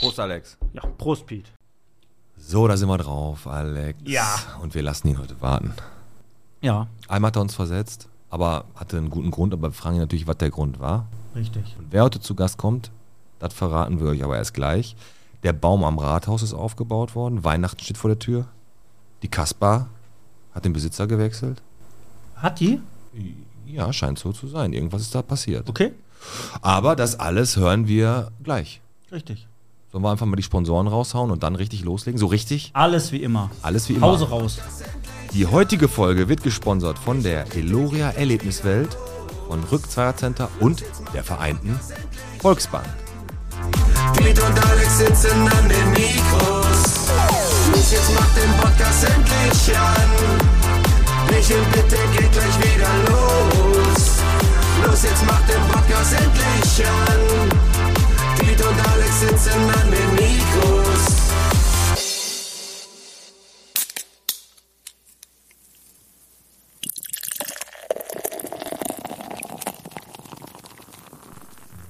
Prost, Alex. Ja, Prost, Pete. So, da sind wir drauf, Alex. Ja. Und wir lassen ihn heute warten. Ja, Einmal hat er uns versetzt, aber hatte einen guten Grund, aber wir fragen ihn natürlich, was der Grund war. richtig. Und wer heute zu Gast kommt, das verraten wir euch aber erst gleich. Der Baum am Rathaus ist aufgebaut worden, Weihnachten steht vor der Tür. Die Kaspar hat den Besitzer gewechselt. Hat die? Ja, scheint so zu sein. Irgendwas ist da passiert. Okay. Aber das alles hören wir gleich. Richtig. Sollen wir einfach mal die Sponsoren raushauen und dann richtig loslegen? So richtig? Alles wie immer. Alles wie immer. Hause raus. Die heutige Folge wird gesponsert von der Eloria Erlebniswelt, von Rückzweiercenter und der Vereinten Volksbank. Piet und Alex sitzen an den Mikros. Los, jetzt macht den Podcast endlich an. Michel, bitte geht gleich wieder los. Los, jetzt macht den Podcast endlich an. Piet und Alex sitzen an den Mikros.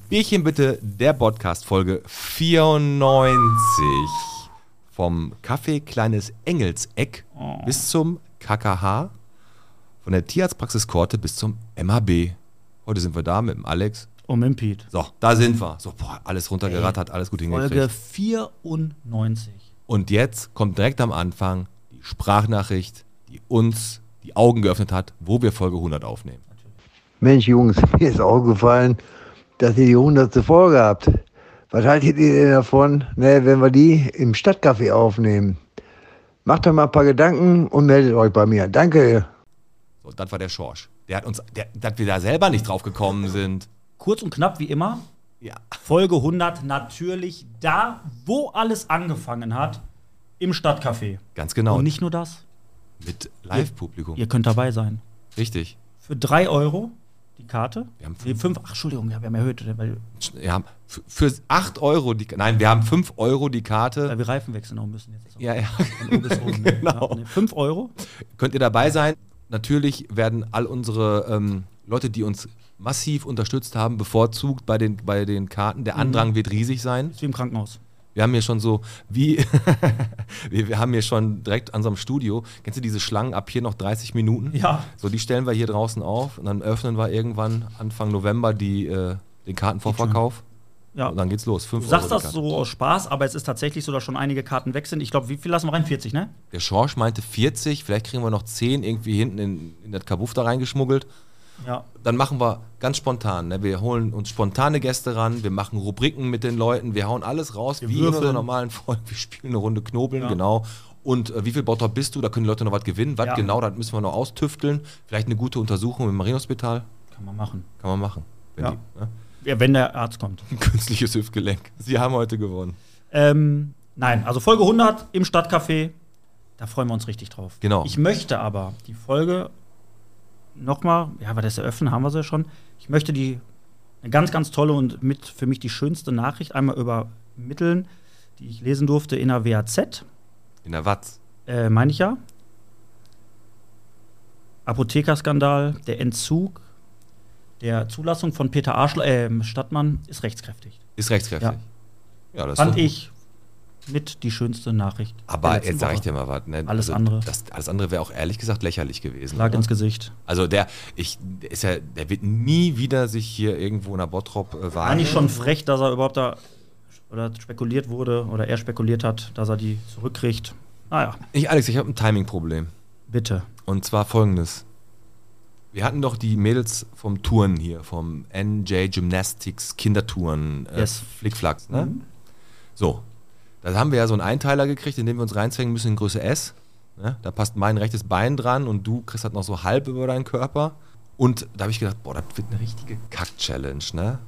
Bierchen bitte, der Podcast Folge 94. Vom Café Kleines Engelseck bis zum KKH. Von der Tierarztpraxis Korte bis zum MHB. Heute sind wir da mit dem Alex. Dem Pete. So, da sind wir. So, boah, alles runtergerattert, alles gut hingekriegt. Folge 94. Und jetzt kommt direkt am Anfang die Sprachnachricht, die uns die Augen geöffnet hat, wo wir Folge 100 aufnehmen. Mensch, Jungs, mir ist aufgefallen, dass ihr die hundertste Folge habt. Was haltet ihr denn davon, ne, wenn wir die im Stadtcafé aufnehmen? Macht euch mal ein paar Gedanken und meldet euch bei mir. Danke. So, das war der Schorsch. Der hat uns, der, dass wir da selber nicht drauf gekommen sind. Kurz und knapp wie immer. Ja. Folge 100 natürlich da, wo alles angefangen hat. Im Stadtcafé. Ganz genau. Und nicht nur das. mit Live-Publikum. Ihr könnt dabei sein. Richtig. Für 3 Euro die Karte. Wir haben nee, fünf, ach, Entschuldigung, ja, wir haben erhöht, weil, Wir haben für, für 8 Euro die Nein, wir haben 5 Euro die Karte. weil wir Reifen wechseln auch müssen jetzt. Ja, ja. Von oben bis oben. Genau. Ja, nee, 5 Euro. Könnt ihr dabei sein? Natürlich werden all unsere ähm, Leute, die uns massiv unterstützt haben, bevorzugt bei den, bei den Karten. Der Andrang wird riesig sein. Ist wie im Krankenhaus. Wir haben hier schon so, wie, wir, wir haben hier schon direkt an unserem Studio, kennst du diese Schlangen ab hier noch 30 Minuten? Ja. So, die stellen wir hier draußen auf und dann öffnen wir irgendwann Anfang November die, äh, den Kartenvorverkauf. Ja. Und dann geht's los. Fünf Du sagst das so aus Spaß, aber es ist tatsächlich so, dass schon einige Karten weg sind. Ich glaube, wie viel lassen wir rein? 40, ne? Der Schorsch meinte 40, vielleicht kriegen wir noch 10 irgendwie hinten in, in das Kabuff da reingeschmuggelt. Ja. Dann machen wir ganz spontan. Ne? Wir holen uns spontane Gäste ran, wir machen Rubriken mit den Leuten, wir hauen alles raus, Wir wie in würfeln. unserer normalen Folge. Wir spielen eine Runde Knobeln, Ja. genau. Und äh, wie viel Bottrop bist du? Da können die Leute noch was gewinnen. Was Ja. genau, das müssen wir noch austüfteln. Vielleicht eine gute Untersuchung im Marienhospital. Kann man machen. Kann man machen. Wenn Ja. die, ne? Ja, wenn der Arzt kommt. Künstliches Hüftgelenk. Sie haben heute gewonnen. Ähm, nein, also Folge 100 im Stadtcafé. Da freuen wir uns richtig drauf. Genau. Ich möchte aber die Folge nochmal, ja, weil das eröffnen haben wir sie ja schon. Ich möchte die eine ganz, ganz tolle und mit für mich die schönste Nachricht einmal übermitteln, die ich lesen durfte in der WAZ. In der Watz. Äh, meine ich ja. Apothekerskandal, der Entzug der Zulassung von Peter Arschl äh, Stadtmann ist rechtskräftig. Ist rechtskräftig. Ja. Ja, das ist Fand ich mit die schönste Nachricht. Aber jetzt sage ich dir mal was. Ne? Alles andere. Das, alles andere wäre auch ehrlich gesagt lächerlich gewesen. Lag oder? ins Gesicht. Also der, ich, ist ja, der wird nie wieder sich hier irgendwo in der Bottrop äh, War wagen. nicht schon frech, dass er überhaupt da oder spekuliert wurde oder er spekuliert hat, dass er die zurückkriegt. Naja, Ich, Alex, ich habe ein Timing-Problem. bitte. Und zwar folgendes. Wir hatten doch die Mädels vom Touren hier, vom NJ Gymnastics Kindertouren, äh, Yes. Flickflacks, ne? Mhm. So. Da haben wir ja so einen Einteiler gekriegt, in dem wir uns reinzwängen müssen in Größe S. Ne? Da passt mein rechtes Bein dran und du kriegst halt noch so halb über deinen Körper. Und da habe ich gedacht, boah, das wird eine richtige Kack-Challenge, ne?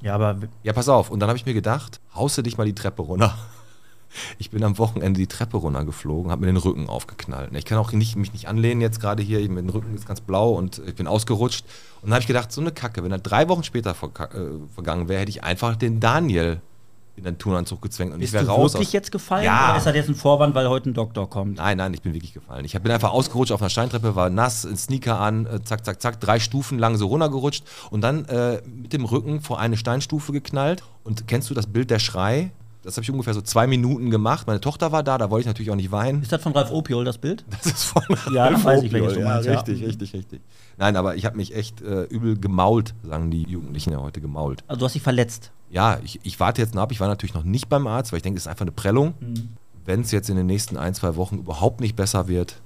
Ja, aber Ja, pass auf. Und dann habe ich mir gedacht, haust du dich mal die Treppe runter. Ich bin am Wochenende die Treppe runtergeflogen, habe mir den Rücken aufgeknallt. Ich kann auch nicht, mich nicht anlehnen jetzt gerade hier, mein Rücken ist ganz blau und ich bin ausgerutscht. Und dann habe ich gedacht, so eine Kacke, wenn er drei Wochen später äh, vergangen wäre, hätte ich einfach den Daniel in den Turnanzug gezwängt und bist ich wäre du raus. wirklich aus- jetzt gefallen? Ja. Oder ist das jetzt ein Vorwand, weil heute ein Doktor kommt? Nein, nein, ich bin wirklich gefallen. Ich bin einfach ausgerutscht auf einer Steintreppe, war nass, ein Sneaker an, äh, zack, zack, zack, drei Stufen lang so runtergerutscht und dann äh, mit dem Rücken vor eine Steinstufe geknallt. Und kennst du das Bild der Schrei? Das habe ich ungefähr so zwei Minuten gemacht. Meine Tochter war da, da wollte ich natürlich auch nicht weinen. Ist das von Ralf Opiol, das Bild? Das ist von Ja, Ralf weiß ich, welches Opiol. du ja, meinst, ja. richtig, richtig, richtig. Nein, aber ich habe mich echt äh, übel gemault, sagen die Jugendlichen ja heute, gemault. Also du hast dich verletzt. Ja, ich, ich warte jetzt noch ab. Ich war natürlich noch nicht beim Arzt, weil ich denke, es ist einfach eine Prellung. Wenn es jetzt in den nächsten ein, zwei Wochen überhaupt nicht besser wird,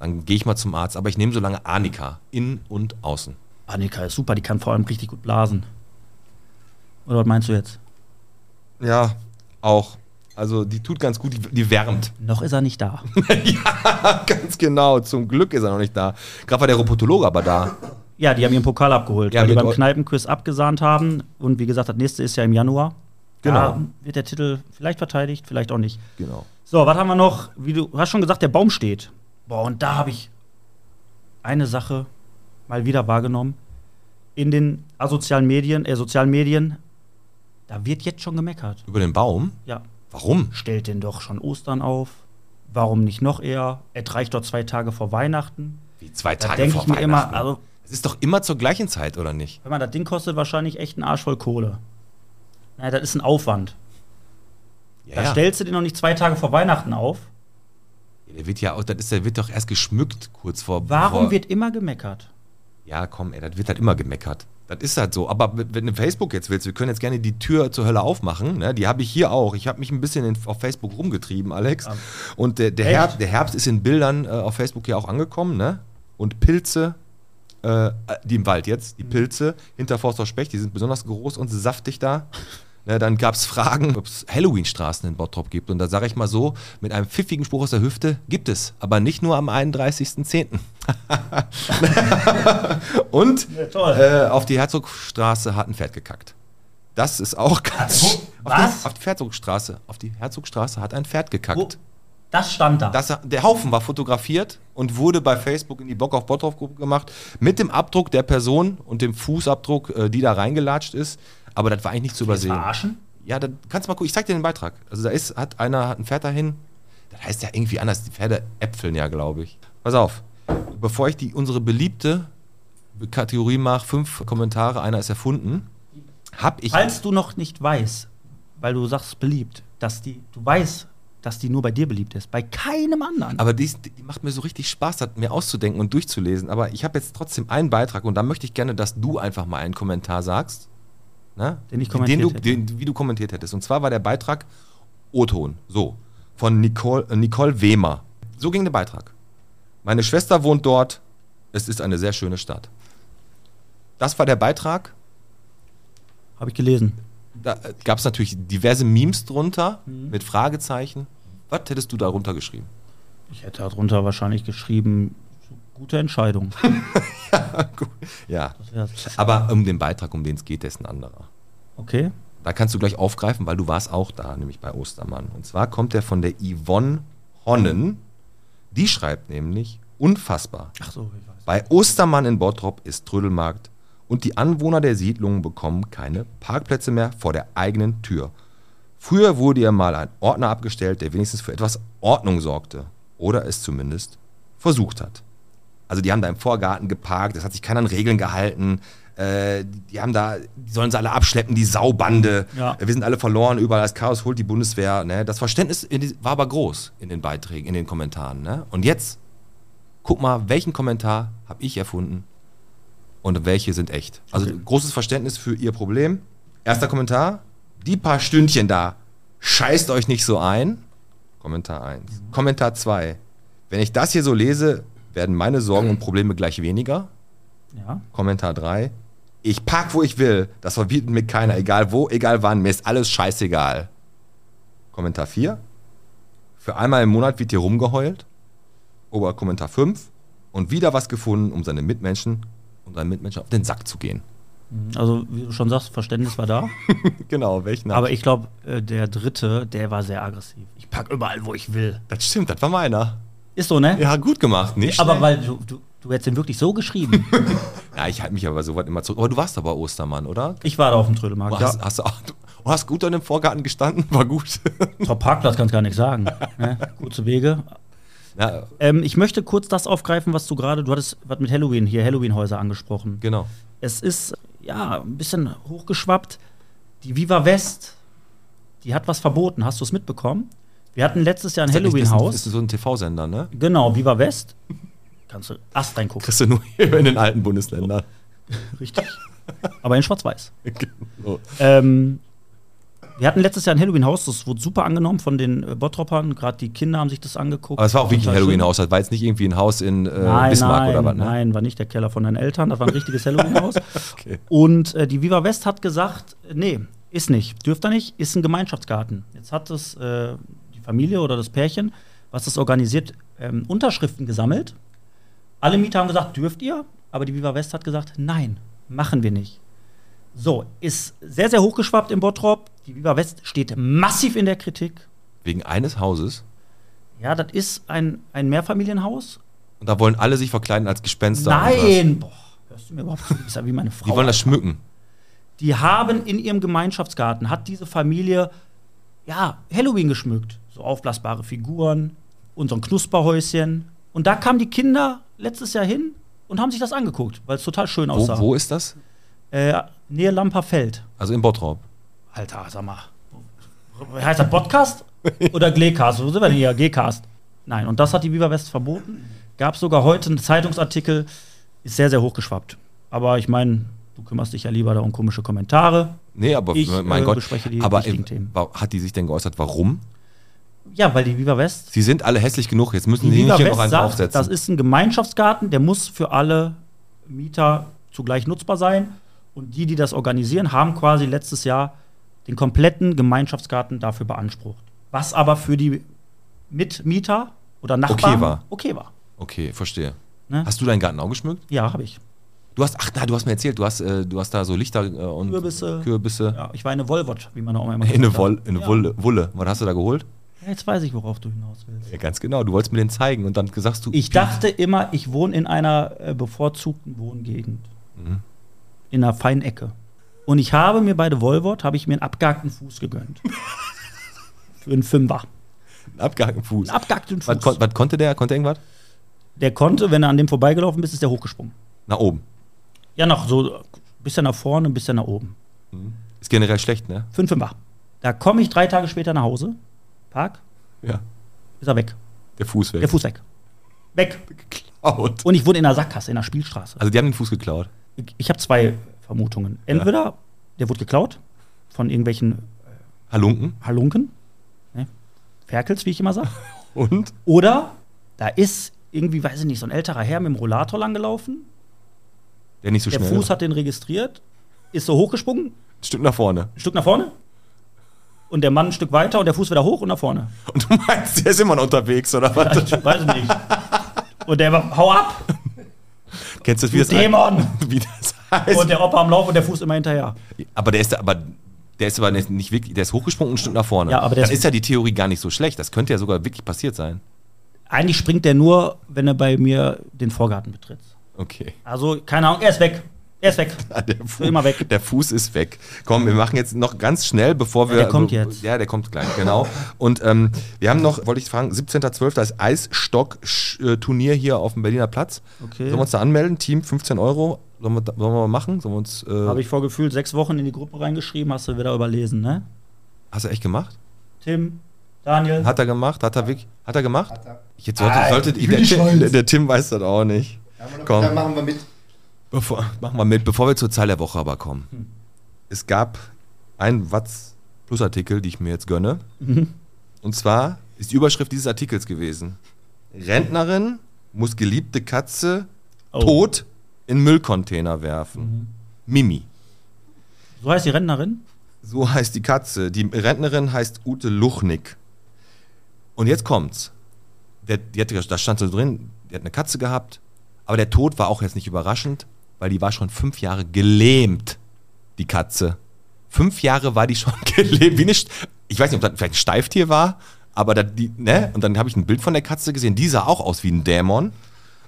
dann gehe ich mal zum Arzt. Aber ich nehme so lange Anika, innen und außen. Annika ist super, die kann vor allem richtig gut blasen. Oder was meinst du jetzt? Ja, auch. Also die tut ganz gut, die, die wärmt. Noch ist er nicht da. ja, ganz genau. Zum Glück ist er noch nicht da. Gerade war der Robotologe aber da. Ja, die haben ihren Pokal abgeholt, Ja, weil die beim Kneipenquiz abgesahnt haben. Und wie gesagt, das nächste ist ja im Januar. Genau. Da wird der Titel vielleicht verteidigt, vielleicht auch nicht. Genau. So, was haben wir noch? Wie du hast schon gesagt, der Baum steht. Boah, und da habe ich eine Sache mal wieder wahrgenommen. In den asozialen Medien, äh, sozialen Medien, da wird jetzt schon gemeckert. Über den Baum? Ja, Warum? stellt den doch schon Ostern auf. Warum nicht noch eher? Es reicht doch zwei Tage vor Weihnachten. Wie zwei Da Tage vor ich mir immer, Weihnachten. also, es ist doch immer zur gleichen Zeit, oder nicht? wenn man das Ding kostet, wahrscheinlich echt einen Arsch voll Kohle. Naja, das ist ein Aufwand. Ja, Da ja. stellst du den noch nicht zwei Tage vor Weihnachten auf. Der wird ja auch, das ist, der wird doch erst geschmückt kurz vor. Warum vor, wird immer gemeckert? Ja, komm, ey, das wird halt immer gemeckert. Das ist halt so. Aber wenn du Facebook jetzt willst, wir können jetzt gerne die Tür zur Hölle aufmachen. Ne? Die habe ich hier auch. Ich habe mich ein bisschen in, auf Facebook rumgetrieben, Alex. Ja. Und der, der? Herbst, der Herbst ist in Bildern äh, auf Facebook ja auch angekommen. Ne? Und Pilze, äh, die im Wald jetzt, Mhm. die Pilze hinter Forster Specht, die sind besonders groß und saftig da. Ne, dann gab es Fragen, ob es Halloween-Straßen in Bottrop gibt. Und da sage ich mal so, mit einem pfiffigen Spruch aus der Hüfte, gibt es. Aber nicht nur am 31.10. und Ja, äh, auf die Herzogstraße hat ein Pferd gekackt. Das ist auch ganz... Auf was? Die, auf die Herzogstraße. Auf die Herzogstraße hat ein Pferd gekackt. Wo, das stand da. Das, der Haufen war fotografiert und wurde bei Facebook in die Bock auf Bottrop Gruppe gemacht mit dem Abdruck der Person und dem Fußabdruck, äh, die da reingelatscht ist. Aber das war eigentlich nicht zu übersehen. verarschen? Ja, dann kannst du mal gucken. Ich zeig dir den Beitrag. Also da ist, hat einer hat ein Pferd dahin. Das heißt ja irgendwie anders. Die Pferde äpfeln ja, glaube ich. Pass auf. Bevor ich die unsere beliebte Kategorie mache, fünf Kommentare, einer ist erfunden, hab ich. Falls du noch nicht weißt, weil du sagst beliebt, dass die, du weißt, dass die nur bei dir beliebt ist, bei keinem anderen. Aber die, die macht mir so richtig Spaß, das mir auszudenken und durchzulesen. Aber ich habe jetzt trotzdem einen Beitrag und da möchte ich gerne, dass du einfach mal einen Kommentar sagst. Ne? Den ich den kommentiert du, hätte. den, Wie du kommentiert hättest. Und zwar war der Beitrag O-Ton. So. Von Nicole, äh, Nicole Wehmer. So ging der Beitrag. Meine Schwester wohnt dort. Es ist eine sehr schöne Stadt. Das war der Beitrag. Habe ich gelesen. Da gab es natürlich diverse Memes drunter Mhm. mit Fragezeichen. Was hättest du darunter geschrieben? Ich hätte darunter wahrscheinlich geschrieben, gute Entscheidung. Ja. Das wär's. Aber um den Beitrag, um den es geht, der ist ein anderer. Okay. Da kannst du gleich aufgreifen, weil du warst auch da, nämlich bei Ostermann. Und zwar kommt der von der Yvonne Honnen. Die schreibt nämlich, unfassbar. Ach so, ich weiß. Bei Ostermann in Bottrop ist Trödelmarkt und die Anwohner der Siedlungen bekommen keine Parkplätze mehr vor der eigenen Tür. Früher wurde ja mal ein Ordner abgestellt, der wenigstens für etwas Ordnung sorgte oder es zumindest versucht hat. Also die haben da im Vorgarten geparkt, es hat sich keiner an Regeln gehalten. Äh, die haben da, die sollen sie alle abschleppen, die Saubande. Ja. Wir sind alle verloren, überall das Chaos holt die Bundeswehr. Ne? Das Verständnis die, war aber groß in den Beiträgen, in den Kommentaren. Ne? Und jetzt guck mal, welchen Kommentar habe ich erfunden und welche sind echt. Also Okay. großes Verständnis für ihr Problem. Erster Kommentar, die paar Stündchen da, scheißt euch nicht so ein. Kommentar 1. Kommentar 2, wenn ich das hier so lese, werden meine Sorgen und Probleme gleich weniger. Ja. Kommentar 3, ich park, wo ich will, das verbietet mir keiner, egal wo, egal wann, mir ist alles scheißegal. Kommentar 4, für einmal im Monat wird hier rumgeheult. Ober Kommentar 5, und wieder was gefunden, um seine Mitmenschen, um seinen Mitmenschen auf den Sack zu gehen. Also, wie du schon sagst, Verständnis war da. genau, welchen Aber ich glaube, äh, der dritte, der war sehr aggressiv. Ich pack überall, wo ich will. Das stimmt, das war meiner. Ist so, ne? Ja, gut gemacht, nicht? Aber schlecht. weil du, du, du hättest ihn wirklich so geschrieben. Ja, ich halte mich aber so weit immer zurück. Aber du warst aber Ostermann, oder? ich war da auf dem Trödelmarkt. Du hast, hast, du, du hast gut an dem Vorgarten gestanden, war gut. Ja. Top Parkplatz kannst gar nicht sagen. ne? Kurze Wege. ja, Ähm, ich möchte kurz das aufgreifen, was du gerade, du hattest was mit Halloween hier, Halloween-Häuser angesprochen. genau. Es ist ja ein bisschen hochgeschwappt. Die Viva West die hat was verboten. Hast du es mitbekommen? Wir hatten letztes Jahr ein Halloween-Haus. ist so ein TV-Sender, ne? Genau, Viva West. Kannst du Ast reingucken. Kriegst du nur hier in den alten Bundesländern. Richtig. Aber in Schwarz-Weiß. Genau. Ähm, wir hatten letztes Jahr ein Halloween-Haus, das wurde super angenommen von den äh, Bottropern. Gerade die Kinder haben sich das angeguckt. Aber es war auch wirklich ein. Halloween-Haus. Das war jetzt nicht irgendwie ein Haus in äh, Nein, Bismarck nein, oder was, ne? nein, war nicht der Keller von deinen Eltern, das war ein richtiges Halloween-Haus. Okay. Und äh, die Viva West hat gesagt, nee, ist nicht, dürft ihr nicht, ist ein Gemeinschaftsgarten. Jetzt hat es äh, Familie oder das Pärchen, was das organisiert, ähm, Unterschriften gesammelt. Alle Mieter haben gesagt, dürft ihr, aber die Viva West hat gesagt, nein, machen wir nicht. So, ist sehr, sehr hochgeschwappt im Bottrop. Die Viva West steht massiv in der Kritik. Wegen eines Hauses. Ja, das ist ein, ein Mehrfamilienhaus. Und da wollen alle sich verkleiden als Gespenster. Nein! Boah, hörst du mir überhaupt zu? Du bist ja wie meine. Frau. Die wollen das schmücken. Die haben in ihrem Gemeinschaftsgarten, hat diese Familie, ja, Halloween geschmückt. So aufblasbare Figuren und so ein Knusperhäuschen. Und da kamen die Kinder letztes Jahr hin und haben sich das angeguckt, weil es total schön Wo, aussah. wo ist das? Äh, Nähe Lamperfeld. Also in Bottrop. Alter, sag mal. Heißt das Podcast oder Glecast? Wo sind wir denn hier? G-Cast. Nein, und das hat die Viva West verboten. Gab sogar heute einen Zeitungsartikel, ist sehr, sehr hochgeschwappt. Aber ich meine, du kümmerst dich ja lieber da um komische Kommentare. Nee, aber Ich, mein äh, Gott. die aber hat die sich denn geäußert, warum? Ja, weil die Viva West, Sie sind alle hässlich genug, jetzt müssen die sie Viva nicht hier noch einen sagt, draufsetzen. das ist ein Gemeinschaftsgarten, der muss für alle Mieter zugleich nutzbar sein. Und die, die das organisieren, haben quasi letztes Jahr den kompletten Gemeinschaftsgarten dafür beansprucht. Was aber für die Mitmieter oder Nachbarn Okay war. Okay war. okay, verstehe. Ne? Hast du deinen Garten auch geschmückt? Ja, habe ich. Du hast, ach, na, du hast mir erzählt, du hast, äh, du hast da so Lichter äh, und Kürbisse. Kürbisse. Ja, ich war eine Wolwort, wie man auch immer In gesagt eine. Woll, in eine ja. Wulle, Wulle. Was hast du da geholt? Ja, jetzt weiß ich, worauf du hinaus willst. Ja, ganz genau. Du wolltest mir den zeigen und dann sagst du. Ich dachte immer, ich wohne in einer äh, bevorzugten Wohngegend. Mhm. In einer feinen Ecke. Und ich habe mir bei der Volvot, habe ich mir einen abgehackten Fuß gegönnt. Für einen Fünfer. Einen abgehackten Fuß. Einen abgehackten Was, Fuß. kon was konnte der? Konnte irgendwas? Der konnte, wenn er an dem vorbeigelaufen ist, ist der hochgesprungen. Nach oben. Ja, noch so ein bisschen nach vorne, ein bisschen nach oben. Ist generell schlecht, ne? Für einen Fünfer. Da komme ich drei Tage später nach Hause. Park, Ja. ist er weg. Der Fuß weg. Der Fuß weg. Weg. geklaut. Und ich wohne in einer Sackgasse, in einer Spielstraße. Also die haben den Fuß geklaut. Ich, ich habe zwei Vermutungen. Entweder der wurde geklaut von irgendwelchen Halunken. Halunken, ne? Ferkels, wie ich immer sage. Und? Oder da ist irgendwie, weiß ich nicht, so ein älterer Herr mit dem Rollator langgelaufen. Der nicht so Der schnell. Fuß hat den registriert, ist so hochgesprungen, Ein Stück nach vorne. ein Stück nach vorne. Und der Mann ein Stück weiter und der Fuß wieder hoch und nach vorne. Und du meinst, der ist immer noch unterwegs, oder was? Ich weiß nicht. Und der war, hau ab, Kennst du das, wie das, Dämon. wie das heißt? Und der Opa am Lauf und der Fuß immer hinterher. aber der ist aber der ist aber nicht wirklich, der ist hochgesprungen und ein Stück nach vorne. Ja, aber der Dann ist ja die Theorie gar nicht so schlecht. Das könnte ja sogar wirklich passiert sein. Eigentlich springt der nur, wenn er bei mir den Vorgarten betritt. Okay. Also, keine Ahnung, er ist weg. Er ist weg. Der Fuß, immer weg. Der Fuß ist weg. Komm, wir machen jetzt noch ganz schnell, bevor wir. der kommt jetzt. Ja, der kommt gleich, genau. Und ähm, wir haben noch, wollte ich fragen, 17.12. das Eisstock-Turnier hier auf dem Berliner Platz. Okay. Sollen wir uns da anmelden? Team 15 Euro. Sollen wir, sollen wir mal machen? Sollen wir uns, äh, Habe ich vor gefühlt sechs Wochen in die Gruppe reingeschrieben, hast du wieder überlesen, ne? hast du echt gemacht? Tim, Daniel. Hat er gemacht? Hat er wirklich? Hat er gemacht? Hat er. Jetzt sollte, Ah, sollte ich will der, der, der Tim weiß das auch nicht. Komm. Dann machen wir mit. Bevor, machen wir mit, bevor wir zur Zahl der Woche aber kommen. Hm. Es gab einen Watz Plus Artikel, die ich mir jetzt gönne. Mhm. Und zwar ist die Überschrift dieses Artikels gewesen: Rentnerin muss geliebte Katze Oh. tot in Müllcontainer werfen. Mimi. So heißt die Rentnerin? So heißt die Katze. Die Rentnerin heißt Ute Luchnick. Und jetzt kommt's. Der, die hatte, da stand so drin, die hat eine Katze gehabt, aber der Tod war auch jetzt nicht überraschend, weil die war schon fünf Jahre gelähmt, die Katze. Fünf Jahre war die schon gelähmt. Wie eine, ich weiß nicht, ob das vielleicht ein Steiftier war, aber da, die, ne? Und dann habe ich ein Bild von der Katze gesehen, die sah auch aus wie ein Dämon.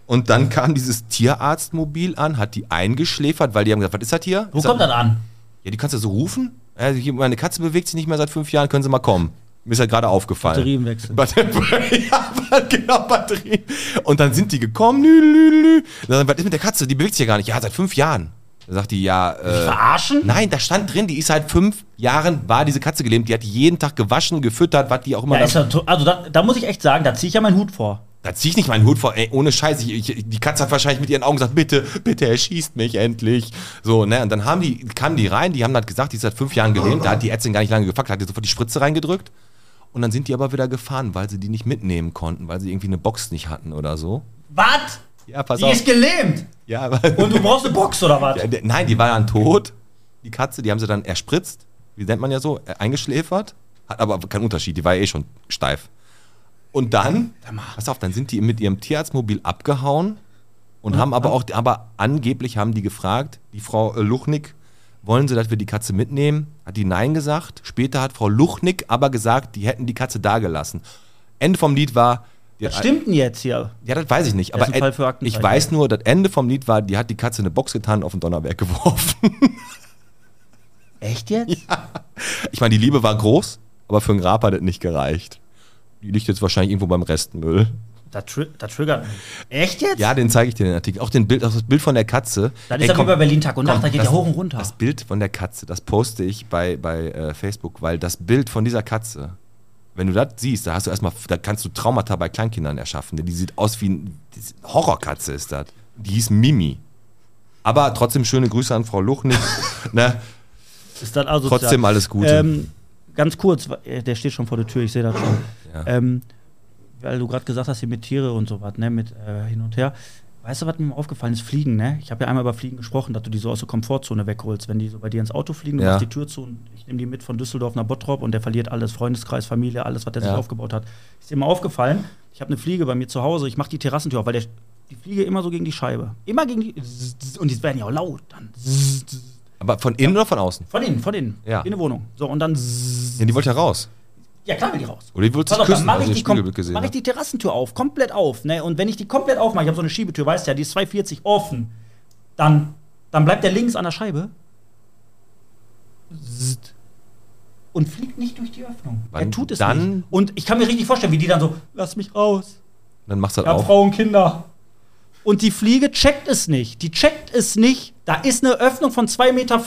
Und dann kam dieses Tierarztmobil an, hat die eingeschläfert, weil die haben gesagt, was ist das hier? Wo ist kommt das an? ja, die kannst du so rufen. Also meine Katze bewegt sich nicht mehr seit fünf Jahren, können Sie mal kommen. Mir ist halt gerade aufgefallen. Batterienwechsel. Batterie, ja, genau, Batterie. Und dann sind die gekommen. Lü, lü, lü. Dann, was ist mit der Katze? Die bewegt sich ja gar nicht. Ja, seit fünf Jahren. Da sagt die, ja, äh, Verarschen? Nein, da stand drin, die ist seit fünf Jahren, war diese Katze gelähmt. Die hat die jeden Tag gewaschen, gefüttert, was die auch immer Ja, da, ja also da, da muss ich echt sagen, da ziehe ich ja meinen Hut vor. da zieh ich nicht meinen Hut vor, ey, ohne Scheiß. Ich, ich, die Katze hat wahrscheinlich mit ihren Augen gesagt, bitte, bitte, er schießt mich endlich. So, ne, und dann haben die, kamen die rein, die haben halt gesagt, die ist seit fünf Jahren gelähmt. Da hat die Ärztin gar nicht lange gefuckt, hat die sofort die Spritze reingedrückt. Und dann sind die aber wieder gefahren, weil sie die nicht mitnehmen konnten, weil sie irgendwie eine Box nicht hatten oder so. Was? Ja, pass Die ist gelähmt. Ja. Und du brauchst eine Box oder was? Ja, Nein, die war dann tot, die Katze, die haben sie dann erspritzt, wie nennt man ja so, äh, eingeschläfert. Hat aber keinen Unterschied, die war ja eh schon steif. Und dann, pass auf, dann sind die mit ihrem Tierarztmobil abgehauen und haben aber auch, aber angeblich haben die gefragt, die Frau Luchnick, wollen sie, dass wir die Katze mitnehmen? Hat die Nein gesagt. Später hat Frau Luchnick aber gesagt, die hätten die Katze da gelassen. Ende vom Lied war, hat- stimmt denn jetzt hier? ja, das weiß ich nicht. Aber Fall für ich weiß nur, das Ende vom Lied war, die hat die Katze in eine Box getan und auf den Donnerberg geworfen. Echt jetzt? Ich meine, die Liebe war groß, aber für ein Grab hat das nicht gereicht. Die liegt jetzt wahrscheinlich irgendwo beim Restmüll. Das, tri das triggert. Echt jetzt? Ja, den zeige ich dir den Artikel. Auch den Bild, auch das Bild von der Katze. Ey, ist komm, bei Berlin Tag und Nacht, komm, da geht das- ja hoch und runter. Das Bild von der Katze, das poste ich bei, bei äh, Facebook, weil das Bild von dieser Katze, wenn du das siehst, da hast du erstmal, da kannst du Traumata bei Kleinkindern erschaffen. Denn die sieht aus wie ein die Horrorkatze ist das. Die hieß Mimi. Aber trotzdem schöne Grüße an Frau Luchnig. ne? ist das also Trotzdem alles Gute. Ähm, ganz kurz, äh, der steht schon vor der Tür, ich sehe das schon. Ja. Ähm, weil du gerade gesagt hast, hier mit Tiere und so was, ne, mit äh, hin und her. Weißt du, was mir aufgefallen ist? Fliegen, ne? Ich habe ja einmal über Fliegen gesprochen, dass du die so aus der Komfortzone wegholst. Wenn die so bei dir ins Auto fliegen, du Ja. machst die Tür zu und ich nehme die mit von Düsseldorf nach Bottrop und der verliert alles, Freundeskreis, Familie, alles, was der Ja. sich aufgebaut hat. Ist dir mal aufgefallen, ich habe eine Fliege bei mir zu Hause, ich mache die Terrassentür auf, weil der, die Fliege immer so gegen die Scheibe. Immer gegen die. Und die werden ja auch laut dann. Aber von innen oder von außen? Von innen, von innen. Ja. In der Wohnung. So, und dann. Ja, die wollte ja raus. Ja, klar will die raus. Oder die wollte Pass sich auf, dann küssen, mache als ich, ich gesehen mach ich habe. die Terrassentür auf, komplett auf. Ne? Und wenn ich die komplett aufmache, ich habe so eine Schiebetür, weißt du ja, die ist 240 offen, dann, dann bleibt der links an der Scheibe und fliegt nicht durch die Öffnung. Wann er tut es dann- nicht. Und ich kann mir richtig vorstellen, wie die dann so, lass mich raus. Dann machst du Ich das hab auch. Frau und Kinder. Und die Fliege checkt es nicht. Die checkt es nicht. Da ist eine Öffnung von 2,40 Meter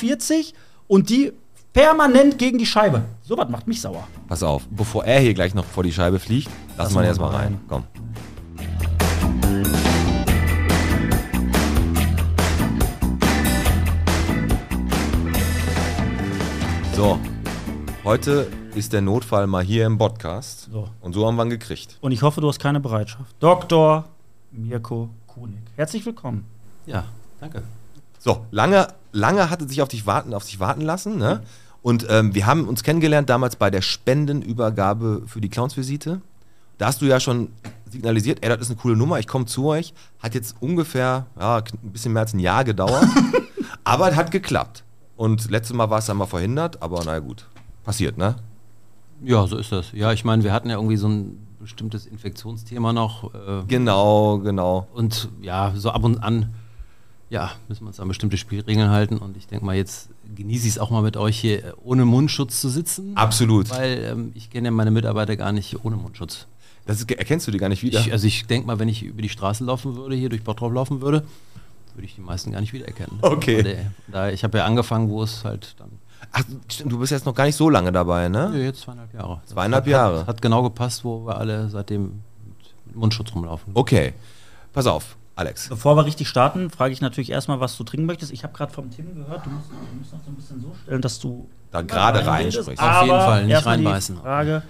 und die permanent gegen die Scheibe. Sowas macht mich sauer. Pass auf, bevor er hier gleich noch vor die Scheibe fliegt, lassen Lass wir ihn mal erstmal rein. rein. Komm. So, heute ist der Notfall mal hier im Podcast. So. Und so haben wir ihn gekriegt. Und ich hoffe, du hast keine Bereitschaft. Dr. Mirko Kunig. Herzlich willkommen. Ja, danke. So, lange, lange hatte sich auf dich warten, auf sich warten lassen, ne? Und ähm, wir haben uns kennengelernt damals bei der Spendenübergabe für die Clownsvisite. Da hast du ja schon signalisiert, ey, das ist eine coole Nummer, ich komme zu euch. Hat jetzt ungefähr ja, ein bisschen mehr als ein Jahr gedauert. aber es hat geklappt. Und letztes Mal war es einmal verhindert, aber naja gut. Passiert, ne? Ja, so ist das. Ja, ich meine, wir hatten ja irgendwie so ein bestimmtes Infektionsthema noch. Äh, Genau, genau. und ja, so ab und an, ja, müssen wir uns an bestimmte Spielregeln halten. Und ich denke mal, jetzt genieße ich es auch mal mit euch hier äh, ohne Mundschutz zu sitzen. Absolut. Weil ähm, ich kenne ja meine Mitarbeiter gar nicht ohne Mundschutz. Das ist, erkennst du die gar nicht wieder. Ich, also ich denke mal, wenn ich über die Straße laufen würde, hier durch Bottrop laufen würde, würde ich die meisten gar nicht wiedererkennen. Okay. Der- Da, ich habe ja angefangen, wo es halt dann, Ach, du bist jetzt noch gar nicht so lange dabei, ne? ja, jetzt zweieinhalb Jahre. Zweieinhalb hat, Jahre. Hat, hat genau gepasst, wo wir alle seitdem mit Mundschutz rumlaufen. Okay. Pass auf, Alex. Bevor wir richtig starten, frage ich natürlich erstmal, was du trinken möchtest. Ich habe gerade vom Tim gehört, du musst, du musst noch so ein bisschen so stellen, dass du Da gerade reinsprichst. Auf jeden Fall, nicht erstmal die reinbeißen. Frage,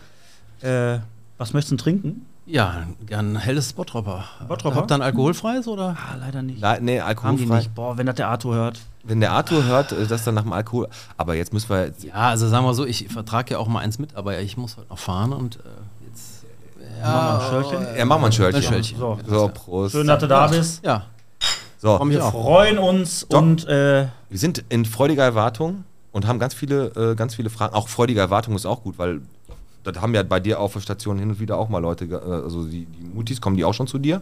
äh, was möchtest du trinken? Ja, gern helles Bottropper. Bottropper? Habt ihr ein alkoholfreies oder? Ah, leider nicht. Le nee, Haben die alkoholfrei. nicht. Boah, wenn das der Arthur hört. Wenn der Arthur hört, das dann nach dem Alkohol. Aber jetzt müssen wir. Jetzt, Ja, also sagen wir so, ich vertrage ja auch mal eins mit, aber ich muss halt noch fahren und äh, jetzt. Machen wir ein Schörchen? ja, mach mal ein. Ein Schörtchen. So. So, Prost. Schön, dass du da bist. Ja, So, Komm Wir freuen uns Doc- und äh, wir sind in freudiger Erwartung und haben ganz viele, äh, ganz viele Fragen. Auch freudige Erwartung ist auch gut, weil das haben ja bei dir auf der Station hin und wieder auch mal Leute, äh, also die, die Mutis, kommen die auch schon zu dir?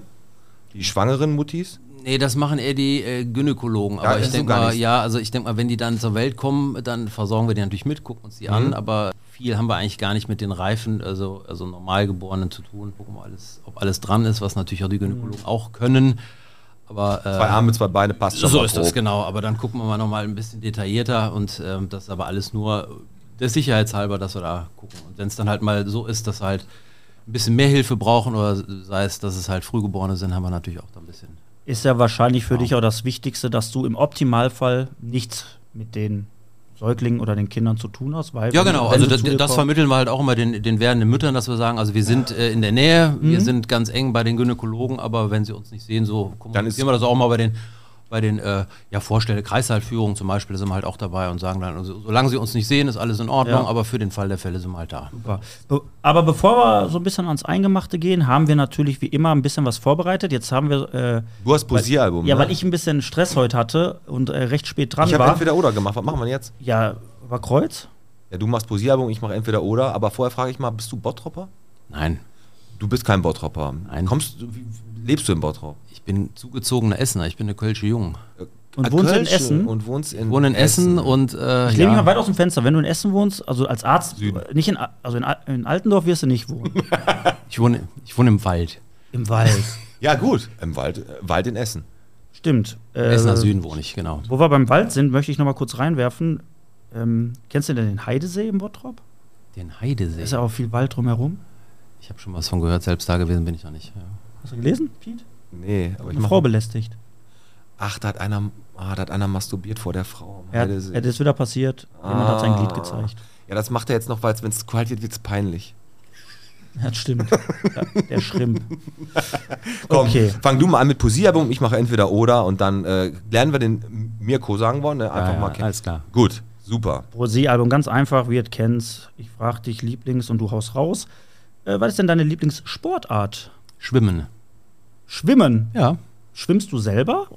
Die schwangeren Mutis? nee, das machen eher die äh, Gynäkologen. Ja, Aber ich denke gar mal, nicht. ja, also ich denke mal, wenn die dann zur Welt kommen, dann versorgen wir die natürlich mit, gucken uns die Mhm. an, aber viel haben wir eigentlich gar nicht mit den Reifen, also, also Normalgeborenen zu tun. Gucken wir alles, ob alles dran ist, was natürlich auch die Gynäkologen auch können. Aber, äh, Zwei Arme, zwei Beine passt schon so ist das, grob. genau. Aber dann gucken wir mal nochmal ein bisschen detaillierter und ähm, das ist aber alles nur der Sicherheitshalber, dass wir da gucken. Und wenn es dann halt mal so ist, dass wir halt ein bisschen mehr Hilfe brauchen oder sei es, dass es halt Frühgeborene sind, haben wir natürlich auch da ein bisschen. Ist ja wahrscheinlich für dich auch das Wichtigste, dass du im Optimalfall nichts mit den Säuglingen oder den Kindern zu tun hast. Weil Ja, wenn- genau. wenn Also das, das vermitteln wir halt auch immer den, den werdenden Müttern, dass wir sagen, also wir sind äh, in der Nähe, wir sind ganz eng bei den Gynäkologen, aber wenn sie uns nicht sehen, so kommunizieren wir das auch mal bei den bei den äh, ja, Vorstelle Kreißsaalführungen zum Beispiel, sind wir halt auch dabei und sagen dann, also, solange sie uns nicht sehen, ist alles in Ordnung, Ja. aber für den Fall der Fälle sind wir halt da. Super. Be- Aber bevor wir so ein bisschen ans Eingemachte gehen, haben wir natürlich wie immer ein bisschen was vorbereitet. Jetzt haben wir. Äh, Du hast Posieralbum. ja, ne? weil ich ein bisschen Stress heute hatte und äh, recht spät dran Ich habe war. entweder oder gemacht. Was machen wir jetzt? Ja, war Kreuz? Ja, du machst Posieralbum, ich mache entweder oder. Aber vorher frage ich mal, bist du Bottropper? Nein, Du bist kein Bottropper. Nein. Kommst lebst du in Bottrop? Ich bin zugezogener Essener, ich bin eine Kölsche Jung. Und Ah, wohnst in Essen? Und wohnst in Ich wohne in Essen, und äh, Ich lehne mich ja, mal weit aus dem Fenster. Wenn du in Essen wohnst, also als Arzt, Süden. nicht in, also in, in Altendorf wirst du nicht wohnen. ich, wohne, ich wohne im Wald. Im Wald. Ja, gut. Im Wald, äh, Wald in Essen. Stimmt. Äh, Essener Süden wohne ich, genau. Wo wir beim Wald sind, möchte ich noch mal kurz reinwerfen. Ähm, kennst du denn den Heidesee im Bottrop? Den Da Heidesee. ist ja auch viel Wald drumherum. Ich habe schon was von gehört, selbst da gewesen bin ich noch nicht. Ja. Hast du gelesen, Piet? Nee, aber ich Eine Frau belästigt. Ach, da hat einer, ah, da hat einer masturbiert vor der Frau. am Ja, das ist wieder passiert. Jemand hat sein Glied gezeigt. Ja, das macht er jetzt noch, weil wenn es kalt wird, wird es peinlich. Ja, das stimmt. ja, der Schrimp. Komm, Okay. fang du mal an mit Posieralbum, ich mache entweder oder und dann äh, lernen wir den Mirko sagen wollen, ne? einfach ja, mal kennen. alles klar. Gut, super. Rosé-Album, ganz einfach, wie ihr kennt. Ich frage dich Lieblings und du haust raus. Äh, was ist denn deine Lieblingssportart? Schwimmen. Schwimmen. Ja. Schwimmst du selber?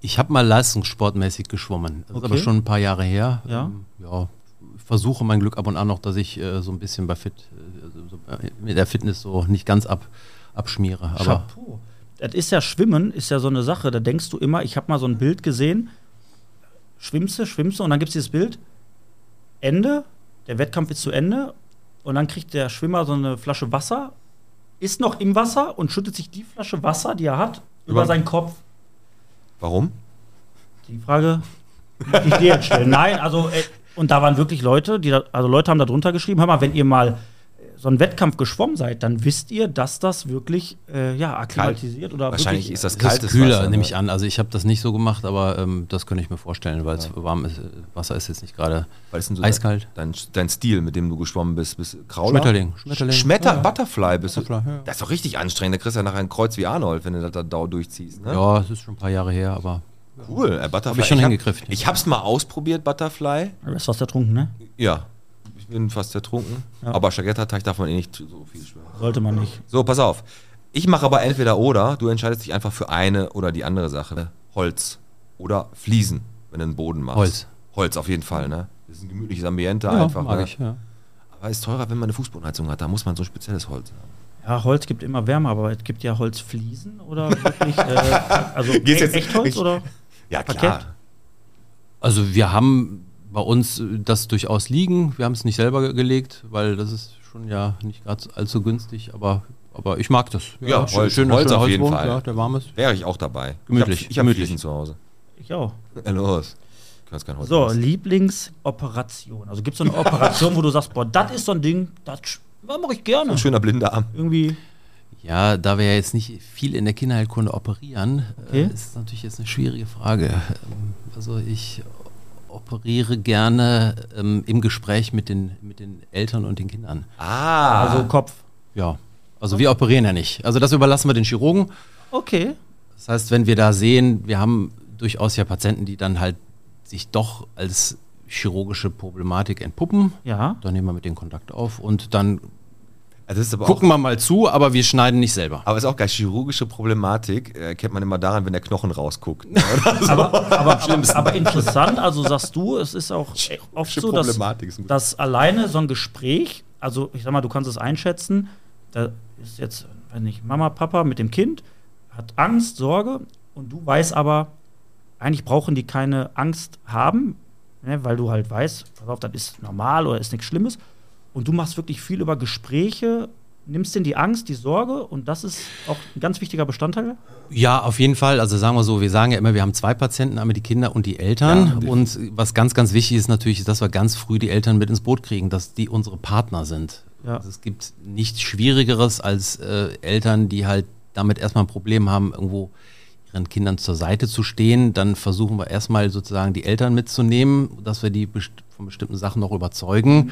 Ich habe mal leistungssportmäßig geschwommen. Das ist Okay. aber schon ein paar Jahre her. Ja. Ähm, ja. Ich versuche mein Glück ab und an noch, dass ich äh, so ein bisschen bei Fit, äh, so, äh, mit der Fitness so nicht ganz ab, abschmiere. Aber Chapeau. Das ist ja Schwimmen, ist ja so eine Sache. Da denkst du immer, ich habe mal so ein Bild gesehen. Schwimmst du, schwimmst du und dann gibt es dieses Bild. Ende, der Wettkampf ist zu Ende und dann kriegt der Schwimmer so eine Flasche Wasser, ist noch im Wasser und schüttet sich die Flasche Wasser, die er hat, über, Über- seinen Kopf. Warum? Die Frage möchte ich dir jetzt stellen. Nein, also, äh, und da waren wirklich Leute, die da, also Leute haben da drunter geschrieben, hör mal, wenn ihr mal so einen Wettkampf geschwommen seid, dann wisst ihr, dass das wirklich, äh, ja, akklimatisiert oder Wahrscheinlich wirklich, ist das es ist kaltes kühler, Wasser, nehme ne? ich an. Also ich habe das nicht so gemacht, aber ähm, das könnte ich mir vorstellen, weil es warm ist. Wasser ist jetzt nicht gerade Was so eiskalt. Dein, dein Stil, mit dem du geschwommen bist, bist du Krauler? Schmetterling. Schmetterling. Schmetter, Ja, ja. Butterfly bist du. Butterfly, ja. Das ist doch richtig anstrengend. Da kriegst du ja nachher ein Kreuz wie Arnold, wenn du das da durchziehst. Ne? Ja, es ist schon ein paar Jahre her, aber Cool, äh, Butterfly. Hab ich schon hab- hingekriegt. Ich hab's mal ausprobiert, Butterfly. Du bist fast ertrunken, ne? Ja, ich bin fast ertrunken. Ja. Aber Spaghetti-Teig darf man eh nicht so viel schwimmen. Sollte man nicht. So, pass auf. Ich mache aber entweder oder. Du entscheidest dich einfach für eine oder die andere Sache. Holz oder Fliesen, wenn du einen Boden machst. Holz. Holz auf jeden Fall, ne? Das ist ein gemütliches Ambiente ja, einfach. mag ne? ich. Ja. Aber ist teurer, wenn man eine Fußbodenheizung hat. Da muss man so ein spezielles Holz haben. Ja, Holz gibt immer Wärme, aber es gibt ja Holzfliesen oder wirklich, äh, also Geht's jetzt- Echtholz ich- oder? Ja, Parkett? Also wir haben bei uns äh, das durchaus liegen. Wir haben es nicht selber ge- gelegt, weil das ist schon ja nicht gerade allzu günstig, aber, aber ich mag das. Ja, schön- Holz- schöner- Holz auf jeden Fall. Ja, der warm ist. Wäre ich auch dabei. Gemütlich, Ich habe hab. Fliesen zu Hause. Ich auch. Ja, los. So, essen. Lieblingsoperation. Also gibt es so eine Operation, wo du sagst, boah, das ist so ein Ding, das mache ich gerne. Ein schöner Blindarm. Irgendwie. Ja, da wir ja jetzt nicht viel in der Kinderheilkunde operieren, Okay. äh, ist es natürlich jetzt eine schwierige Frage. Ähm, Also ich operiere gerne ähm, im Gespräch mit den, mit den Eltern und den Kindern. Ah. Also Kopf. Ja, also wir operieren ja nicht. Also das überlassen wir den Chirurgen. Okay. Das heißt, wenn wir da sehen, wir haben durchaus ja Patienten, die dann halt sich doch als chirurgische Problematik entpuppen, Ja. dann nehmen wir mit denen Kontakt auf und dann also das ist aber auch gucken wir mal zu, aber wir schneiden nicht selber. Aber ist auch geil, chirurgische Problematik äh, kennt man immer daran, wenn der Knochen rausguckt. Aber, aber, aber, aber interessant, also sagst du, es ist auch oft so, dass, dass alleine so ein Gespräch, also ich sag mal, du kannst es einschätzen, da ist jetzt, weiß nicht, Mama, Papa mit dem Kind, hat Angst, Sorge und du weißt aber, eigentlich brauchen die keine Angst haben, ne, weil du halt weißt, pass auf, das ist normal oder ist nichts Schlimmes. Und du machst wirklich viel über Gespräche nimmst denen die Angst, die Sorge und das ist auch ein ganz wichtiger Bestandteil? Ja, auf jeden Fall. Also sagen wir so, wir sagen ja immer, wir haben zwei Patienten, einmal die Kinder und die Eltern. Ja, und was ganz, ganz wichtig ist natürlich, dass wir ganz früh die Eltern mit ins Boot kriegen, dass die unsere Partner sind. Ja. Also es gibt nichts Schwierigeres als äh, Eltern, die halt damit erstmal ein Problem haben, irgendwo ihren Kindern zur Seite zu stehen. Dann versuchen wir erstmal sozusagen die Eltern mitzunehmen, dass wir die best von bestimmten Sachen noch überzeugen.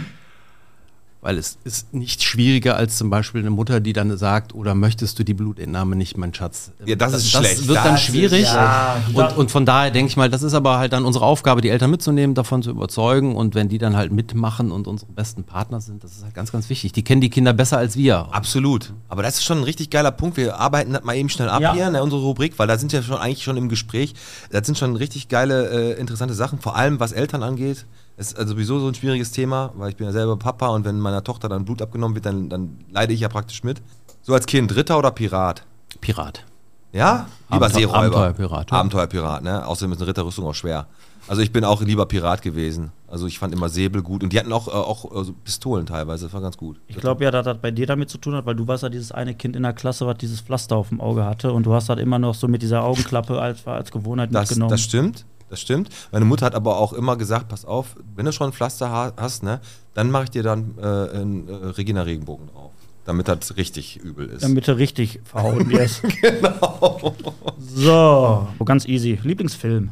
Weil es ist nicht schwieriger als zum Beispiel eine Mutter, die dann sagt, oder möchtest du die Blutentnahme nicht, mein Schatz? Ja, das ist das schlecht. wird dann Das ist- schwierig. ja, und, und von daher denke ich mal, das ist aber halt dann unsere Aufgabe, die Eltern mitzunehmen, davon zu überzeugen. Und wenn die dann halt mitmachen und unsere besten Partner sind, das ist halt ganz, ganz wichtig. Die kennen die Kinder besser als wir. Absolut. Aber das ist schon ein richtig geiler Punkt. Wir arbeiten das mal eben schnell ab Ja. hier in unsere Rubrik, weil da sind ja schon eigentlich schon im Gespräch. Das sind schon richtig geile, äh, interessante Sachen, vor allem was Eltern angeht. Ist also sowieso so ein schwieriges Thema, weil ich bin ja selber Papa und wenn meiner Tochter dann Blut abgenommen wird, dann, dann leide ich ja praktisch mit. So als Kind, Ritter oder Pirat? Pirat. Ja? Lieber Abenteu- Seeräuber. Abenteuerpirat, ja. Abenteuerpirat, ne? Außerdem ist eine Ritterrüstung auch schwer. Also ich bin auch lieber Pirat gewesen. Also ich fand immer Säbel gut und die hatten auch, äh, auch äh, so Pistolen teilweise, das war ganz gut. Ich glaube ja, dass das bei dir damit zu tun hat, weil du warst ja dieses eine Kind in der Klasse, was dieses Pflaster auf dem Auge hatte und du hast halt immer noch so mit dieser Augenklappe als, als Gewohnheit Das, mitgenommen. das stimmt, das stimmt. Meine Mutter hat aber auch immer gesagt, pass auf, wenn du schon ein Pflaster ha hast, ne, dann mache ich dir dann äh, einen äh, Regina Regenbogen drauf. Damit das richtig übel ist. Damit du richtig verhauen wirst. genau. so, ganz easy. Lieblingsfilm.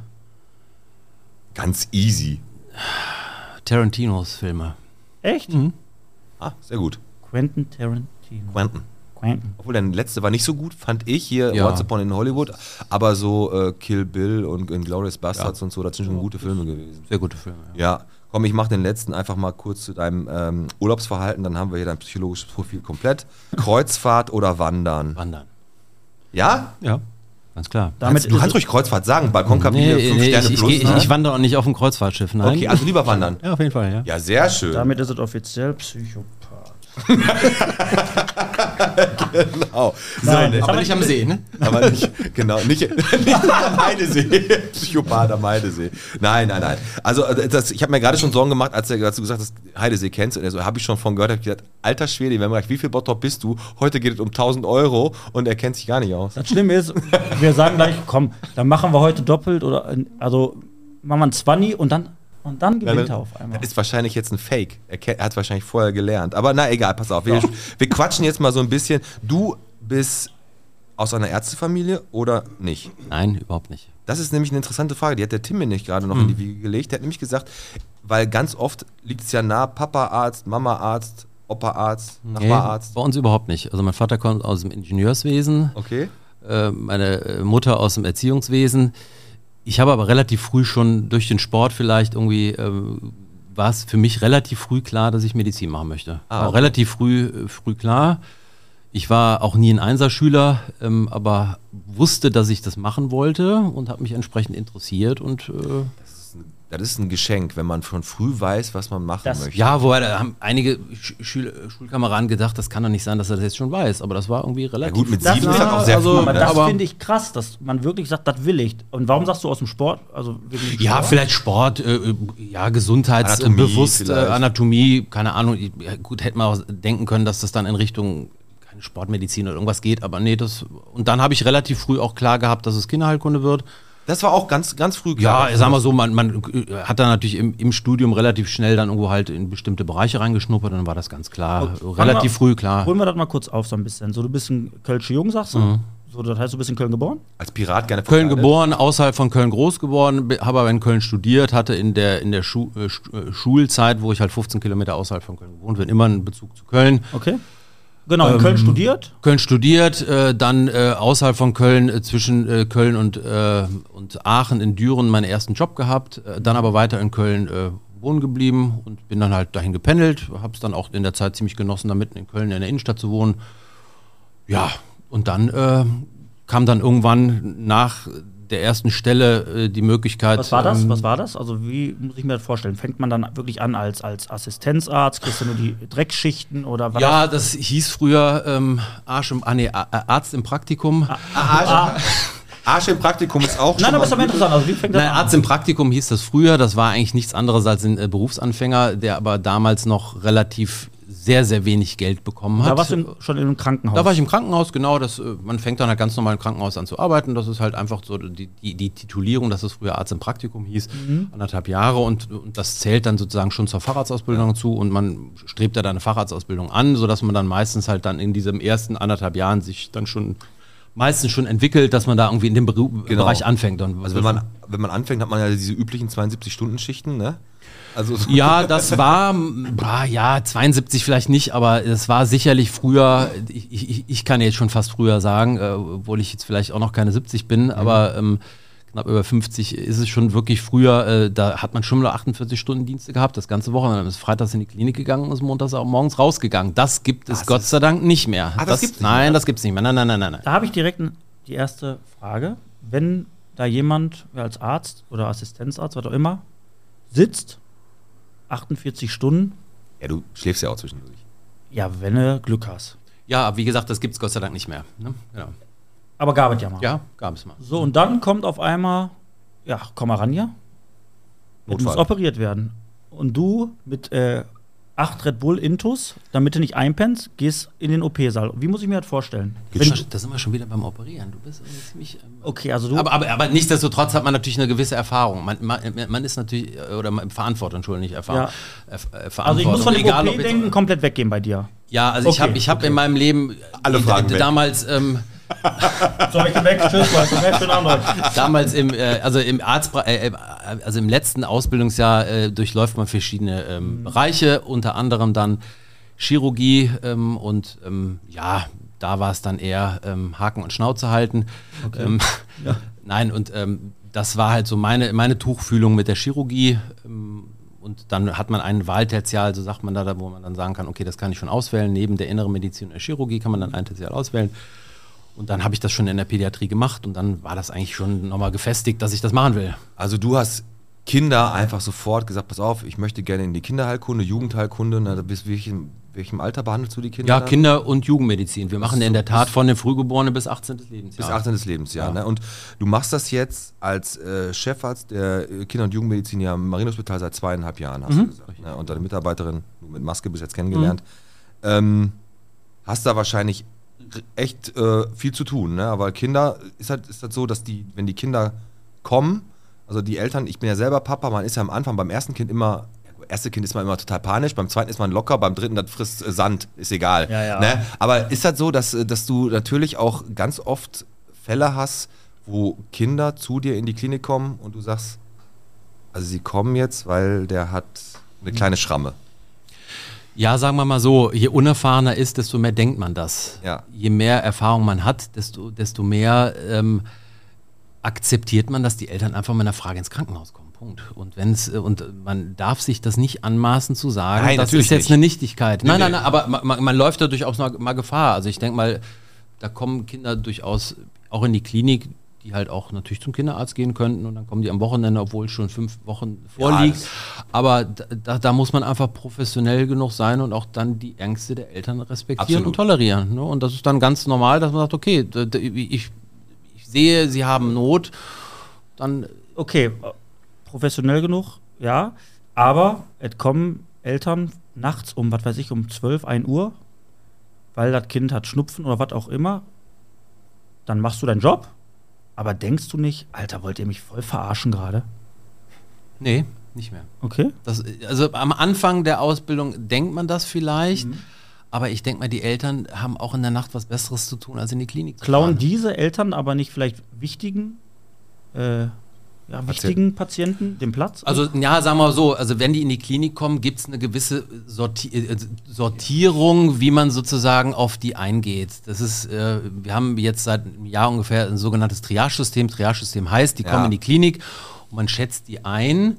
Ganz easy. Tarantinos Filme. Echt? Ah, sehr gut. Quentin Tarantino. Quentin. Obwohl der letzte war nicht so gut, fand ich hier Ja. Once Upon in Hollywood. Aber so äh, Kill Bill und Glorious Bastards und so, das sind schon gute Filme gewesen. Sehr gute Filme. Ja, komm, ich mache den letzten einfach mal kurz zu deinem ähm, Urlaubsverhalten, dann haben wir hier dein psychologisches Profil komplett. Kreuzfahrt oder Wandern? Wandern. Ja? Ja, ganz klar. Damit Kannst, du kannst ruhig Kreuzfahrt sagen, Balkonkabine, Nee, 5 nee, Sterne ich, ich, plus. ich, ne? ich wandere auch nicht auf dem Kreuzfahrtschiff, nein. okay, also lieber wandern. ja, auf jeden Fall, ja. Ja, sehr schön. Damit ist es offiziell Psychopath. Genau. So, Nein, ne, jetzt Aber nicht am See, ne? aber nicht, genau, nicht, nicht am Heidesee. Psychopath am Heidesee. Nein, nein, nein. Also, äh, das, ich habe mir gerade schon Sorgen gemacht, als, er, als du gesagt hast, Heidesee kennst. Und er so, habe ich schon von gehört, habe ich gesagt, alter Schwede, wir haben gesagt, wie viel Bottrop bist du? Heute geht es um 1000 Euro und er kennt sich gar nicht aus. Das Schlimme ist, wir sagen gleich, komm, dann machen wir heute doppelt oder also machen wir ein 20 und dann und dann gewinnt er auf einmal. Das ist wahrscheinlich jetzt ein Fake. Er, er hat wahrscheinlich vorher gelernt. Aber na egal, pass auf. Wir, wir quatschen jetzt mal so ein bisschen. Du bist aus einer Ärztefamilie oder nicht? Nein, überhaupt nicht. Das ist nämlich eine interessante Frage. Die hat der Tim mir nicht gerade noch Hm. in die Wiege gelegt. Der hat nämlich gesagt, weil ganz oft liegt es ja nah, Papa-Arzt, Mama-Arzt, Opa-Arzt, Nachbararzt. bei uns überhaupt nicht. Also mein Vater kommt aus dem Ingenieurswesen, Okay. äh, meine äh, Mutter aus dem Erziehungswesen. Ich habe aber relativ früh schon durch den Sport vielleicht irgendwie, äh, war es für mich relativ früh klar, dass ich Medizin machen möchte. Ah, okay. relativ früh, äh, früh klar. Ich war auch nie ein Einserschüler, ähm, aber wusste, dass ich das machen wollte und habe mich entsprechend interessiert und äh, Das ist ein Geschenk, wenn man schon früh weiß, was man machen Das- möchte. Ja, wobei da haben einige Sch Schül Schulkameraden gedacht, das kann doch nicht sein, dass er das jetzt schon weiß. Aber das war irgendwie relativ. gut, mit Das sieben ist das auch sehr also, früh. aber ne? das finde ich krass, dass man wirklich sagt, das will ich. Und warum sagst du aus dem Sport? Also dem Ja, Sport? vielleicht Sport, äh, äh, ja, Anatomie gesundheitsbewusst, äh, vielleicht. Anatomie, keine Ahnung. Ja, gut, hätte man auch denken können, dass das dann in Richtung keine Sportmedizin oder irgendwas geht, aber nee, das. Und dann habe ich relativ früh auch klar gehabt, dass es Kinderheilkunde wird. Das war auch ganz, ganz früh klar. Ja, sagen wir so, man, man äh, hat dann natürlich im, im Studium relativ schnell dann irgendwo halt in bestimmte Bereiche reingeschnuppert und dann war das ganz klar, Okay. relativ Fangen früh klar. Holen wir das mal kurz auf so ein bisschen. So, du bist ein Kölsche Jung, sagst du? Mhm. So, das heißt, du bist in Köln geboren? Als Pirat gerne Köln geboren, außerhalb von Köln groß geworden, be- habe aber in Köln studiert, hatte in der, in der Schu äh, Sch- äh, Schulzeit, wo ich halt 15 Kilometer außerhalb von Köln gewohnt bin, immer einen Bezug zu Köln. Okay. Genau, in Ähm, Köln studiert. Köln studiert, äh, dann äh, außerhalb von Köln, äh, zwischen äh, Köln und, äh, und Aachen in Düren meinen ersten Job gehabt, äh, dann aber weiter in Köln wohnen geblieben und bin dann halt dahin gependelt, habe es dann auch in der Zeit ziemlich genossen, da mitten in Köln in der Innenstadt zu wohnen. Ja, und dann kam dann irgendwann nach der ersten Stelle äh, die Möglichkeit. Was war das? ähm, Was war das? Also wie muss ich mir das vorstellen? Fängt man dann wirklich an als, als Assistenzarzt? Kriegst du nur die Dreckschichten oder was? Ja, das hieß früher ähm, Arsch im, ah, nee, Arzt im Praktikum. Arsch, Arsch im Praktikum ist auch Nein, schon aber ist aber interessant. Also wie fängt das Nein, an? Arzt im Praktikum hieß das früher. Das war eigentlich nichts anderes als ein äh, Berufsanfänger, der aber damals noch relativ sehr, sehr wenig Geld bekommen hat. Da warst du im, schon in einem Krankenhaus. Da war ich im Krankenhaus, genau. Das, äh, man fängt dann halt ganz normal im Krankenhaus an zu arbeiten. Das ist halt einfach so die, die, die Titulierung, dass es früher Arzt im Praktikum hieß, Mhm. anderthalb Jahre und, und das zählt dann sozusagen schon zur Facharztausbildung zu und man strebt ja dann eine Facharztausbildung an, sodass man dann meistens halt dann in diesem ersten anderthalb Jahren sich dann schon meistens schon entwickelt, dass man da irgendwie in dem Beru Genau. Bereich anfängt. Und Also wenn man, wenn man anfängt, hat man ja diese üblichen 72-Stunden-Schichten, ne? Also so- Ja, das war, bah, ja, 72 vielleicht nicht, aber es war sicherlich früher, ich, ich, ich kann jetzt schon fast früher sagen, äh, obwohl ich jetzt vielleicht auch noch keine 70 bin, aber ähm, knapp über 50 ist es schon wirklich früher, äh, da hat man schon mal 48 Stunden Dienste gehabt, das ganze Wochenende. Dann ist freitags in die Klinik gegangen und ist montags auch morgens rausgegangen. Das gibt es Gott sei Dank nicht mehr. Ah, das gibt's nicht Nein, mehr? das gibt es nicht mehr. Nein, nein, nein, nein, nein. Da habe ich direkt die erste Frage. Wenn da jemand als Arzt oder Assistenzarzt, was auch immer, sitzt, 48 Stunden, ja, du schläfst ja auch zwischendurch. ja, wenn du Glück hast. Ja, wie gesagt, das gibt es Gott sei Dank nicht mehr. Ne? Genau. Aber gab es ja mal. Ja, gab es mal. So, und dann kommt auf einmal, ja, komm mal ran hier. Du Notfall. musst operiert werden. Und du mit äh, acht Red Bull Intus, damit du nicht einpennst, gehst in den OP-Saal. Wie muss ich mir das vorstellen? Da sind wir schon wieder beim Operieren. Du bist ziemlich. Ähm, okay, also du. Aber, aber, aber nichtsdestotrotz hat man natürlich eine gewisse Erfahrung. Man, man, man ist natürlich, äh, oder man, Verantwortung, Entschuldigung, nicht Erfahrung. Ja. Erf- äh, also ich muss von dem Egal, OP denken komplett weggehen bei dir. Ja, also ich Okay, habe ich hab okay. in meinem Leben Alle äh, Fragen damals, ähm, So, ich bin weg. Tschüss, Leute. Schönen Abend euch. damals im, äh, also im Arzt, äh, äh, also im letzten Ausbildungsjahr äh, durchläuft man verschiedene ähm, Bereiche, unter anderem dann Chirurgie ähm, und ähm, ja, da war es dann eher ähm, Haken und Schnauze halten. Ähm, Nein, und ähm, das war halt so meine, meine Tuchfühlung mit der Chirurgie. Und dann hat man ein Wahltertial, so sagt man da, wo man dann sagen kann, okay, das kann ich schon auswählen. Neben der inneren Medizin und der Chirurgie kann man dann ein Tertial auswählen. Und dann habe ich das schon in der Pädiatrie gemacht und dann war das eigentlich schon nochmal gefestigt, dass ich das machen will. Also du hast Kinder einfach sofort gesagt, pass auf, ich möchte gerne in die Kinderheilkunde, Jugendheilkunde. Na, da bist welchem, welchem Alter behandelst du die Kinder? Ja, dann? Kinder- und Jugendmedizin. Wir machen in der Tat von den Frühgeborenen bis 18. Lebensjahr. Bis 18. Lebensjahr. Ne? Und du machst das jetzt als äh, Chefarzt der äh, Kinder- und Jugendmedizin ja im Marienhospital seit zweieinhalb Jahren, hast du gesagt. Ne? Und deine Mitarbeiterin, du mit Maske bis jetzt kennengelernt. Ähm, hast da wahrscheinlich echt äh, viel zu tun, ne? Aber Kinder, ist halt, ist halt so, dass die, wenn die Kinder kommen, also die Eltern, ich bin ja selber Papa, man ist ja am Anfang beim ersten Kind immer, erste Kind ist man immer total panisch, beim zweiten ist man locker, beim dritten, das frisst äh, Sand, ist egal. Ja, ja. Ne? Aber ist das so, dass, äh, dass du natürlich auch ganz oft Fälle hast, wo Kinder zu dir in die Klinik kommen und du sagst, also sie kommen jetzt, weil der hat eine kleine Schramme. Ja, sagen wir mal so, je unerfahrener ist, desto mehr denkt man das. Ja. Je mehr Erfahrung man hat, desto, desto mehr ähm, akzeptiert man, dass die Eltern einfach mit einer Frage ins Krankenhaus kommen. Punkt. Und wenn's, äh, und man darf sich das nicht anmaßen zu sagen, Nein, das ist jetzt nicht. eine Nichtigkeit. Nein, Nee, nein, nee. nein, aber man, man, läuft da durchaus mal Gefahr. Also ich denke mal, da kommen Kinder durchaus auch in die Klinik, die halt auch natürlich zum Kinderarzt gehen könnten und dann kommen die am Wochenende, obwohl schon fünf Wochen vorliegt. das- Aber da, da, muss man einfach professionell genug sein und auch dann die Ängste der Eltern respektieren Absolut. und tolerieren. Ne? Und das ist dann ganz normal, dass man sagt, okay, ich, ich sehe, sie haben Not, dann Okay, professionell genug, ja. Aber es kommen Eltern nachts um, was weiß ich, um 12, 1 Uhr, weil das Kind hat Schnupfen oder was auch immer. Dann machst du deinen Job. Aber denkst du nicht, Alter, wollt ihr mich voll verarschen gerade? nee, nicht mehr. Okay. Das, also am Anfang der Ausbildung denkt man das vielleicht, aber ich denke mal, die Eltern haben auch in der Nacht was Besseres zu tun, als in die Klinik zu Klauen fahren. diese Eltern aber nicht vielleicht wichtigen, äh, ja, wichtigen Patienten den Platz? Also ja, sagen wir mal so, also wenn die in die Klinik kommen, gibt es eine gewisse Sorti äh, Sortierung, wie man sozusagen auf die eingeht. Das ist, äh, wir haben jetzt seit einem Jahr ungefähr ein sogenanntes Triage-System. Triage-System heißt, die Ja. kommen in die Klinik und man schätzt die ein.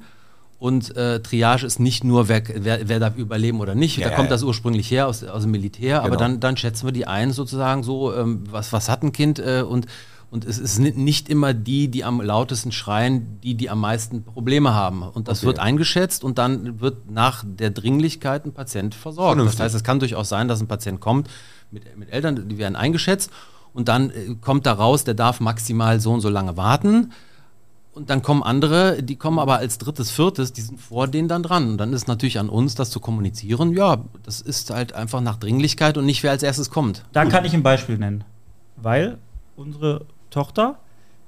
Und äh, Triage ist nicht nur, wer, wer, wer darf überleben oder nicht. Ja, da kommt ja. das ursprünglich her aus, aus dem Militär. Aber Genau. dann, dann schätzen wir die ein sozusagen so, ähm, was, was hat ein Kind äh, und und es ist ni- nicht immer die, die am lautesten schreien, die, die am meisten Probleme haben. Und das Okay. wird eingeschätzt und dann wird nach der Dringlichkeit ein Patient versorgt. Vernünftig. Das heißt, es kann durchaus sein, dass ein Patient kommt mit, mit Eltern, die werden eingeschätzt und dann äh, kommt da raus, der darf maximal so und so lange warten. Und dann kommen andere, die kommen aber als drittes, viertes, die sind vor denen dann dran. Und dann ist natürlich an uns, das zu kommunizieren. Ja, das ist halt einfach nach Dringlichkeit und nicht wer als erstes kommt. Da kann ich ein Beispiel nennen. Weil unsere Tochter,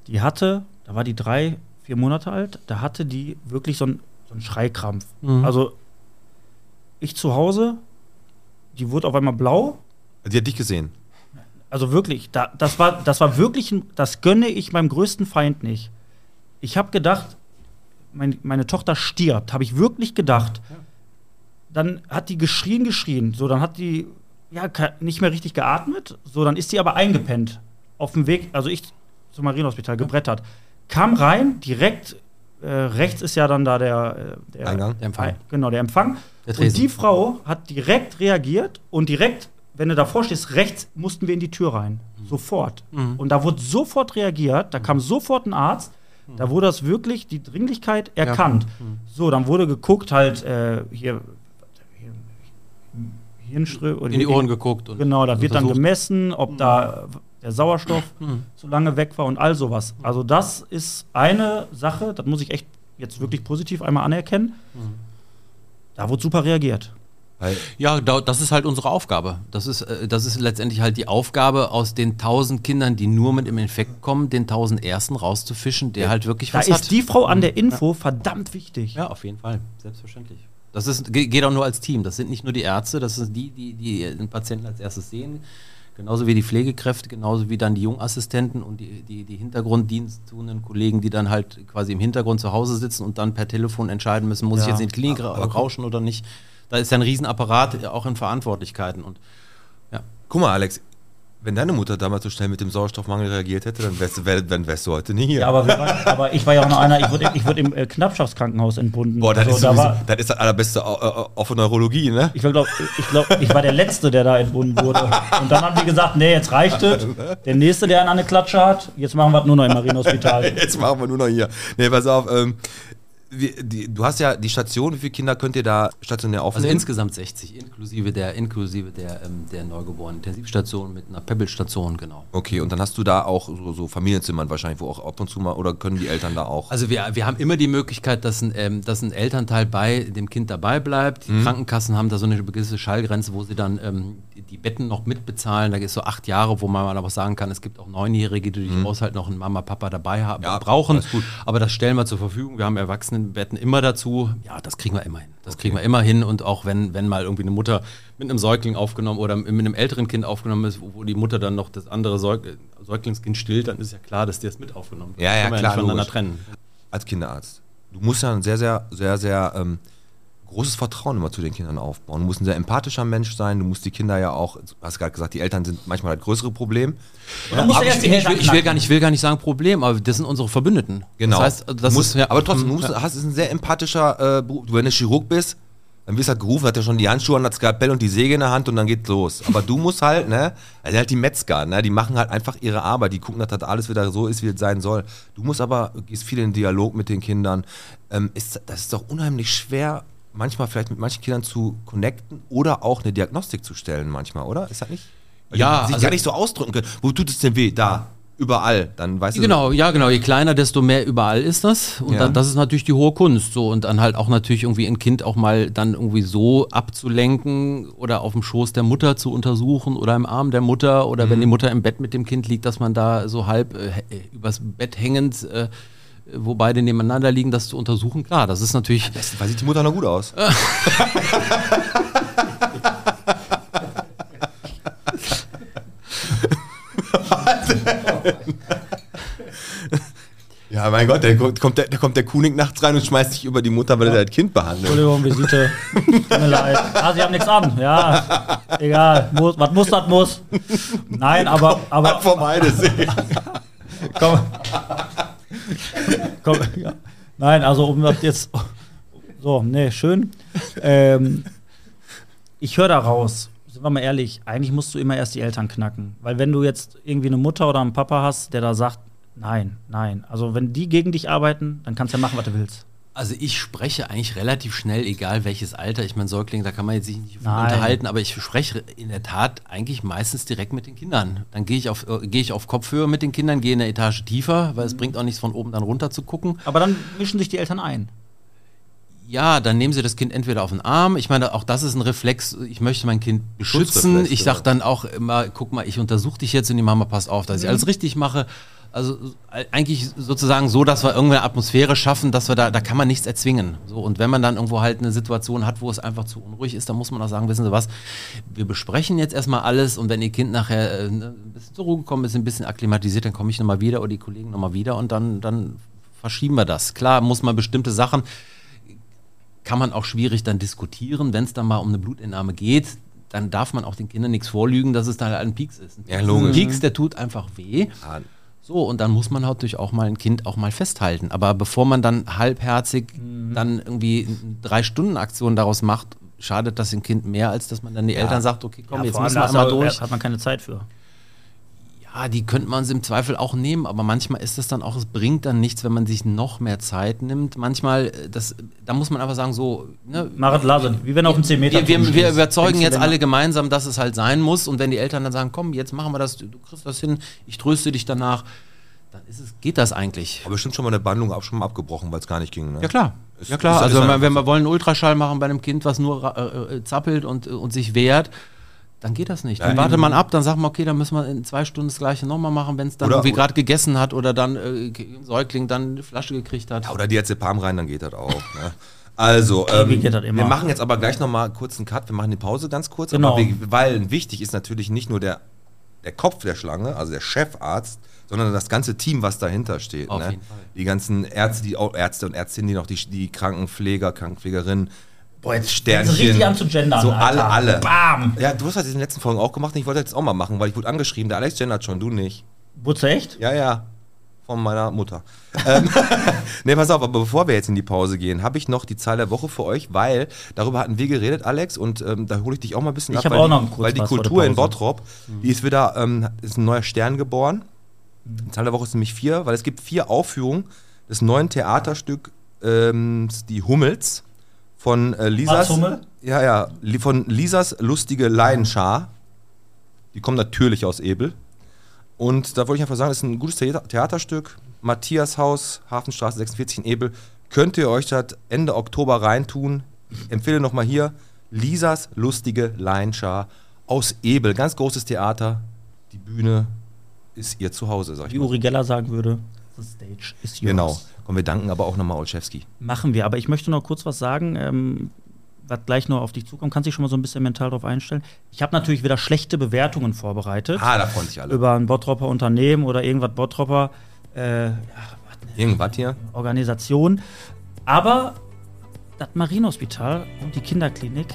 die hatte, da war die drei, vier Monate alt, da hatte die wirklich so einen, so einen Schreikrampf. Mhm. Also ich zu Hause, die wurde auf einmal blau. Die hat dich gesehen. Also wirklich, da, das, war, das war wirklich, ein, das gönne ich meinem größten Feind nicht. Ich habe gedacht, mein, meine Tochter stirbt, habe ich wirklich gedacht. Dann hat die geschrien, geschrien. So, dann hat die ja nicht mehr richtig geatmet. So, dann ist die aber eingepennt. Auf dem Weg, also ich zum Marienhospital gebrettert. Kam rein, direkt äh, rechts ist ja dann da der, äh, der Eingang. Der Empfang. Genau, der Empfang. Der und die Frau hat direkt reagiert und direkt, wenn du davor stehst, rechts mussten wir in die Tür rein. Sofort. Und da wurde sofort reagiert, da kam sofort ein Arzt, da wurde das wirklich, die Dringlichkeit erkannt. So, dann wurde geguckt, halt äh, hier, hier Hirnströ oder In die Ohren geguckt. Und Genau, da wird dann gemessen, ob da der Sauerstoff zu lange weg war und all sowas. Also das ist eine Sache, das muss ich echt jetzt wirklich positiv einmal anerkennen. Da wurde super reagiert. Ja, da, das ist halt unsere Aufgabe. Das ist, äh, das ist letztendlich halt die Aufgabe, aus den tausend Kindern, die nur mit dem Infekt kommen, den tausend ersten rauszufischen, der halt wirklich Da was ist hat. die Frau an der Info verdammt wichtig. Ja, auf jeden Fall. Selbstverständlich. Das ist, ge- geht auch nur als Team. Das sind nicht nur die Ärzte, das sind die, die, die den Patienten als erstes sehen. Genauso wie die Pflegekräfte, genauso wie dann die Jungassistenten und die, die, die hintergrunddiensttuenden Kollegen, die dann halt quasi im Hintergrund zu Hause sitzen und dann per Telefon entscheiden müssen, muss ich Ja. jetzt in die Klinik ra rauschen oder nicht. Da ist ja ein Riesenapparat auch in Verantwortlichkeiten. Und ja. Guck mal, Alex, wenn deine Mutter damals so schnell mit dem Sauerstoffmangel reagiert hätte, dann wärst du, wär, dann wärst du heute nicht hier. Ja, aber, waren, aber ich war ja auch noch einer, ich wurde, ich wurde im äh, Knappschaftskrankenhaus entbunden. Boah, das Also ist da sowieso, war, das ist das allerbeste Au- Au- auch von Neurologie, ne? ich glaube, ich, glaub, ich war der Letzte, der da entbunden wurde. Und dann haben die gesagt, nee, jetzt reicht es. Der Nächste, der einen an der Klatsche hat, jetzt machen wir es nur noch im Marienhospital. Jetzt machen wir nur noch hier. Nee, pass auf, ähm, wie, die, du hast ja die Station, wie viele Kinder könnt ihr da stationär Also aufnehmen? insgesamt 60, inklusive der, inklusive der, ähm, der neugeborenen Intensivstation mit einer Pebble-Station, genau. Okay, und dann hast du da auch so, so Familienzimmern wahrscheinlich, wo auch ab und zu mal, oder können die Eltern da auch? Also wir, wir haben immer die Möglichkeit, dass ein, ähm, dass ein Elternteil bei dem Kind dabei bleibt. Die Krankenkassen haben da so eine gewisse Schallgrenze, wo sie dann ähm, die, Betten noch mitbezahlen. Da ist so acht Jahre, wo man aber sagen kann, es gibt auch Neunjährige, die durchaus halt noch einen Mama, Papa dabei haben, Ja, brauchen. gut. Aber das stellen wir zur Verfügung. Wir haben Erwachsenenbetten immer dazu. Ja, das kriegen wir immer hin. Das kriegen wir immer hin. Und auch wenn, wenn mal irgendwie eine Mutter mit einem Säugling aufgenommen oder mit einem älteren Kind aufgenommen ist, wo, wo die Mutter dann noch das andere Säug, Säuglingskind stillt, dann ist ja klar, dass die das mit aufgenommen wird. Ja, Das ja, klar, nicht voneinander trennen. als Kinderarzt. Du musst ja sehr, sehr, sehr, sehr ähm, großes Vertrauen immer zu den Kindern aufbauen. Du musst ein sehr empathischer Mensch sein. Du musst die Kinder ja auch, du hast gerade gesagt, die Eltern sind manchmal halt größere Problem. Aber erst ich, ich, will, ich, will gar nicht, ich will gar nicht sagen Problem, aber das sind unsere Verbündeten. Genau. Das heißt, das musst, ist, ja, aber trotzdem, du mm, musst, ja. hast ist ein sehr empathischer äh, Beruf. Du, wenn du Chirurg bist, dann wirst du halt gerufen, hat ja schon die Handschuhe an, das Skalpell und die Säge in der Hand und dann geht's los. Aber du musst halt, ne, also halt die Metzger, ne, die machen halt einfach ihre Arbeit, die gucken, dass das alles wieder so ist, wie es sein soll. Du musst aber, gehst viel in den Dialog mit den Kindern. Ähm, ist, das ist doch unheimlich schwer, manchmal vielleicht mit manchen Kindern zu connecten oder auch eine Diagnostik zu stellen manchmal, oder? Ist das nicht? Weil Ja, die sich also- gar nicht so ausdrücken können. Wo tut es denn weh? Da. Überall. Dann weißt du. Genau, ja, genau. Je kleiner, desto mehr überall ist das. Und Ja. dann, das ist natürlich die hohe Kunst. So. Und dann halt auch natürlich irgendwie ein Kind auch mal dann irgendwie so abzulenken oder auf dem Schoß der Mutter zu untersuchen oder im Arm der Mutter oder Mhm. wenn die Mutter im Bett mit dem Kind liegt, dass man da so halb äh, übers Bett hängend, äh, wo beide nebeneinander liegen, das zu untersuchen. Klar, das ist natürlich. Weil sieht die Mutter noch gut aus. ja, mein Gott, da kommt der, da kommt der Kunig nachts rein und schmeißt sich über die Mutter, weil er das Kind behandelt. Entschuldigung, Visite. Tut mir leid. Ah, Sie haben nichts an. Ja, egal. Muss, was muss, das muss. Nein, aber, aber Vom Heidesee. komm. Komm ja. Nein, also um das jetzt. So, nee, schön. Ähm, ich höre da raus. Sind wir mal ehrlich, eigentlich musst du immer erst die Eltern knacken. Weil wenn du jetzt irgendwie eine Mutter oder einen Papa hast, der da sagt, nein, nein. Also wenn die gegen dich arbeiten, dann kannst du ja machen, was du willst. Also ich spreche eigentlich relativ schnell, egal welches Alter. Ich meine, Säugling, da kann man jetzt sich nicht Nein. unterhalten, aber ich spreche in der Tat eigentlich meistens direkt mit den Kindern. Dann gehe ich auf, äh, gehe ich auf Kopfhöhe mit den Kindern, gehe eine Etage tiefer, weil es bringt auch nichts von oben dann runter zu gucken. Aber dann mischen sich die Eltern ein. Ja, dann nehmen sie das Kind entweder auf den Arm. Ich meine, auch das ist ein Reflex. Ich möchte mein Kind beschützen. Ich sage genau. dann auch immer, guck mal, ich untersuche dich jetzt und die Mama passt auf, dass ich alles richtig mache. Also eigentlich sozusagen so, dass wir irgendeine Atmosphäre schaffen, dass wir da, da kann man nichts erzwingen. So, und wenn man dann irgendwo halt eine Situation hat, wo es einfach zu unruhig ist, dann muss man auch sagen, wissen Sie was, wir besprechen jetzt erstmal alles und wenn Ihr Kind nachher äh, ne, ein bisschen zur Ruhe kommt, ist ein bisschen akklimatisiert, dann komme ich nochmal wieder oder die Kollegen nochmal wieder und dann, dann verschieben wir das. Klar muss man bestimmte Sachen, kann man auch schwierig dann diskutieren, wenn es dann mal um eine Blutentnahme geht. Dann darf man auch den Kindern nichts vorlügen, dass es dann halt ein Pieks ist. Ein Ja, Pieks- logisch. Ein Pieks, der tut einfach weh. Ah, So, und dann muss man natürlich auch mal ein Kind auch mal festhalten. Aber bevor man dann halbherzig Mhm. dann irgendwie eine Drei-Stunden-Aktion daraus macht, schadet das dem Kind mehr, als dass man dann die Eltern sagt, okay, komm, jetzt vor allem müssen wir einmal durch. hat man keine Zeit für. Ja, die könnte man im Zweifel auch nehmen, aber manchmal ist es dann auch, es bringt dann nichts, wenn man sich noch mehr Zeit nimmt. Manchmal, äh, das, da muss man einfach sagen, so, ne, Marit Laser, wie wenn auf dem 10 Meter. wir, wir, wir überzeugen jetzt alle gemeinsam, dass es halt sein muss. Und wenn die Eltern dann sagen, komm, jetzt machen wir das, du, kriegst das hin, ich tröste dich danach, dann ist es, geht das eigentlich. Aber bestimmt schon mal eine Behandlung auch schon mal abgebrochen, weil es gar nicht ging. Ne? Ja klar. Ist- ja klar, ist- also ist wenn, wir wollen einen Ultraschall machen bei einem Kind, was nur äh, äh, zappelt und, äh, und sich wehrt, dann geht das nicht. Dann Ja, wartet man ab, dann sagt man, okay, dann müssen wir in zwei Stunden das gleiche nochmal machen, wenn es dann Oder- irgendwie gerade gegessen hat oder dann äh, Säugling dann eine Flasche gekriegt hat. Ja, oder Diazepam rein, dann geht das auch. Ne? Also, ähm, geht das immer? wir machen jetzt aber gleich nochmal kurz einen Cut. Wir machen die Pause ganz kurz. Genau. Aber wir, weil wichtig ist natürlich nicht nur der, der Kopf der Schlange, also der Chefarzt, sondern das ganze Team, was dahinter steht. Auf ne? jeden Fall. Die ganzen Ärzte, die auch Ärzte und Ärztinnen, die noch die, die Krankenpfleger, Krankenpflegerinnen, Boah, jetzt Sternchen. du richtig an zu gendern, So Alter. alle, alle. Bam! Ja, du hast das in den letzten Folgen auch gemacht und ich wollte das jetzt auch mal machen, weil ich wurde angeschrieben, der Alex gendert schon, du nicht. Wurdest du echt? Ja, ja. Von meiner Mutter. ähm, ne, pass auf, aber bevor wir jetzt in die Pause gehen, habe ich noch die Zahl der Woche für euch, weil darüber hatten wir geredet, Alex, und ähm, da hole ich dich auch mal ein bisschen Ich ab, weil, auch noch kurz weil die Kultur in. Bottrop, die ist wieder, ähm, ist ein neuer Stern geboren. Die Zahl der Woche ist nämlich vier, weil es gibt vier Aufführungen des neuen Theaterstück ähm, Die Hummels von äh, Lisas. Ja, ja, von Lisas lustige Leidenschar. Die kommen natürlich aus Ebel. Und da wollte ich einfach sagen, das ist ein gutes Theater Theaterstück. Matthias Haus, Hafenstraße 46 in Ebel. Könnt ihr euch das Ende Oktober reintun? Ich empfehle nochmal hier Lisas lustige Laienschar aus Ebel. Ganz großes Theater. Die Bühne ist ihr Zuhause, sag ich Wie mal. Uri Geller sagen würde, the stage is yours. Genau. Und wir danken aber auch nochmal Olszewski. Machen wir, aber ich möchte noch kurz was sagen, ähm, was gleich noch auf dich zukommt. Kannst dich schon mal so ein bisschen mental drauf einstellen. Ich habe natürlich wieder schlechte Bewertungen vorbereitet Ah, da freuen sich alle. über ein Bottropper Unternehmen oder irgendwas Bottropper äh, Irgendwas hier. Organisation. Aber das Marienhospital und die Kinderklinik,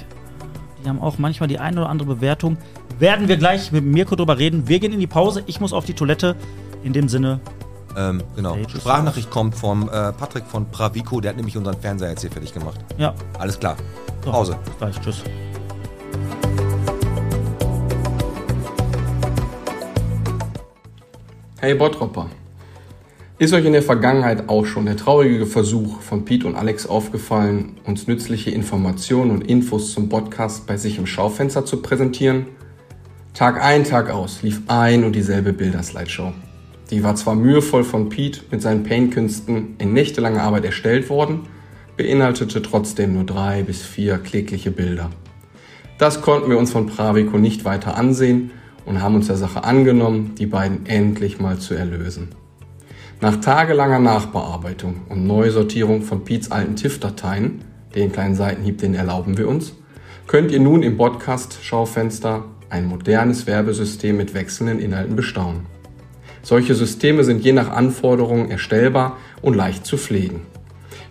die haben auch manchmal die eine oder andere Bewertung. Werden wir gleich mit Mirko drüber reden. Wir gehen in die Pause. Ich muss auf die Toilette. In dem Sinne, Ähm, genau. Is Sprachnachricht kommt vom äh, Patrick von Pravico, der hat nämlich unseren Fernseher jetzt hier fertig gemacht. ja. Alles klar. So, Pause. bis gleich. Tschüss. Hey Bottropper. Ist euch in der Vergangenheit auch schon der traurige Versuch von Pete und Alex aufgefallen, uns nützliche Informationen und Infos zum Podcast bei sich im Schaufenster zu präsentieren? Tag ein, Tag aus lief ein und dieselbe Bilderslideshow. Die war zwar mühevoll von Pete mit seinen Paint-Künsten in nächtelanger Arbeit erstellt worden, beinhaltete trotzdem nur drei bis vier klägliche Bilder. Das konnten wir uns von Pravico nicht weiter ansehen und haben uns der Sache angenommen, die beiden endlich mal zu erlösen. Nach tagelanger Nachbearbeitung und Neusortierung von Piets alten TIFF-Dateien, den kleinen Seitenhieb, den erlauben wir uns, könnt ihr nun im Podcast-Schaufenster ein modernes Werbesystem mit wechselnden Inhalten bestaunen. Solche Systeme sind je nach Anforderungen erstellbar und leicht zu pflegen.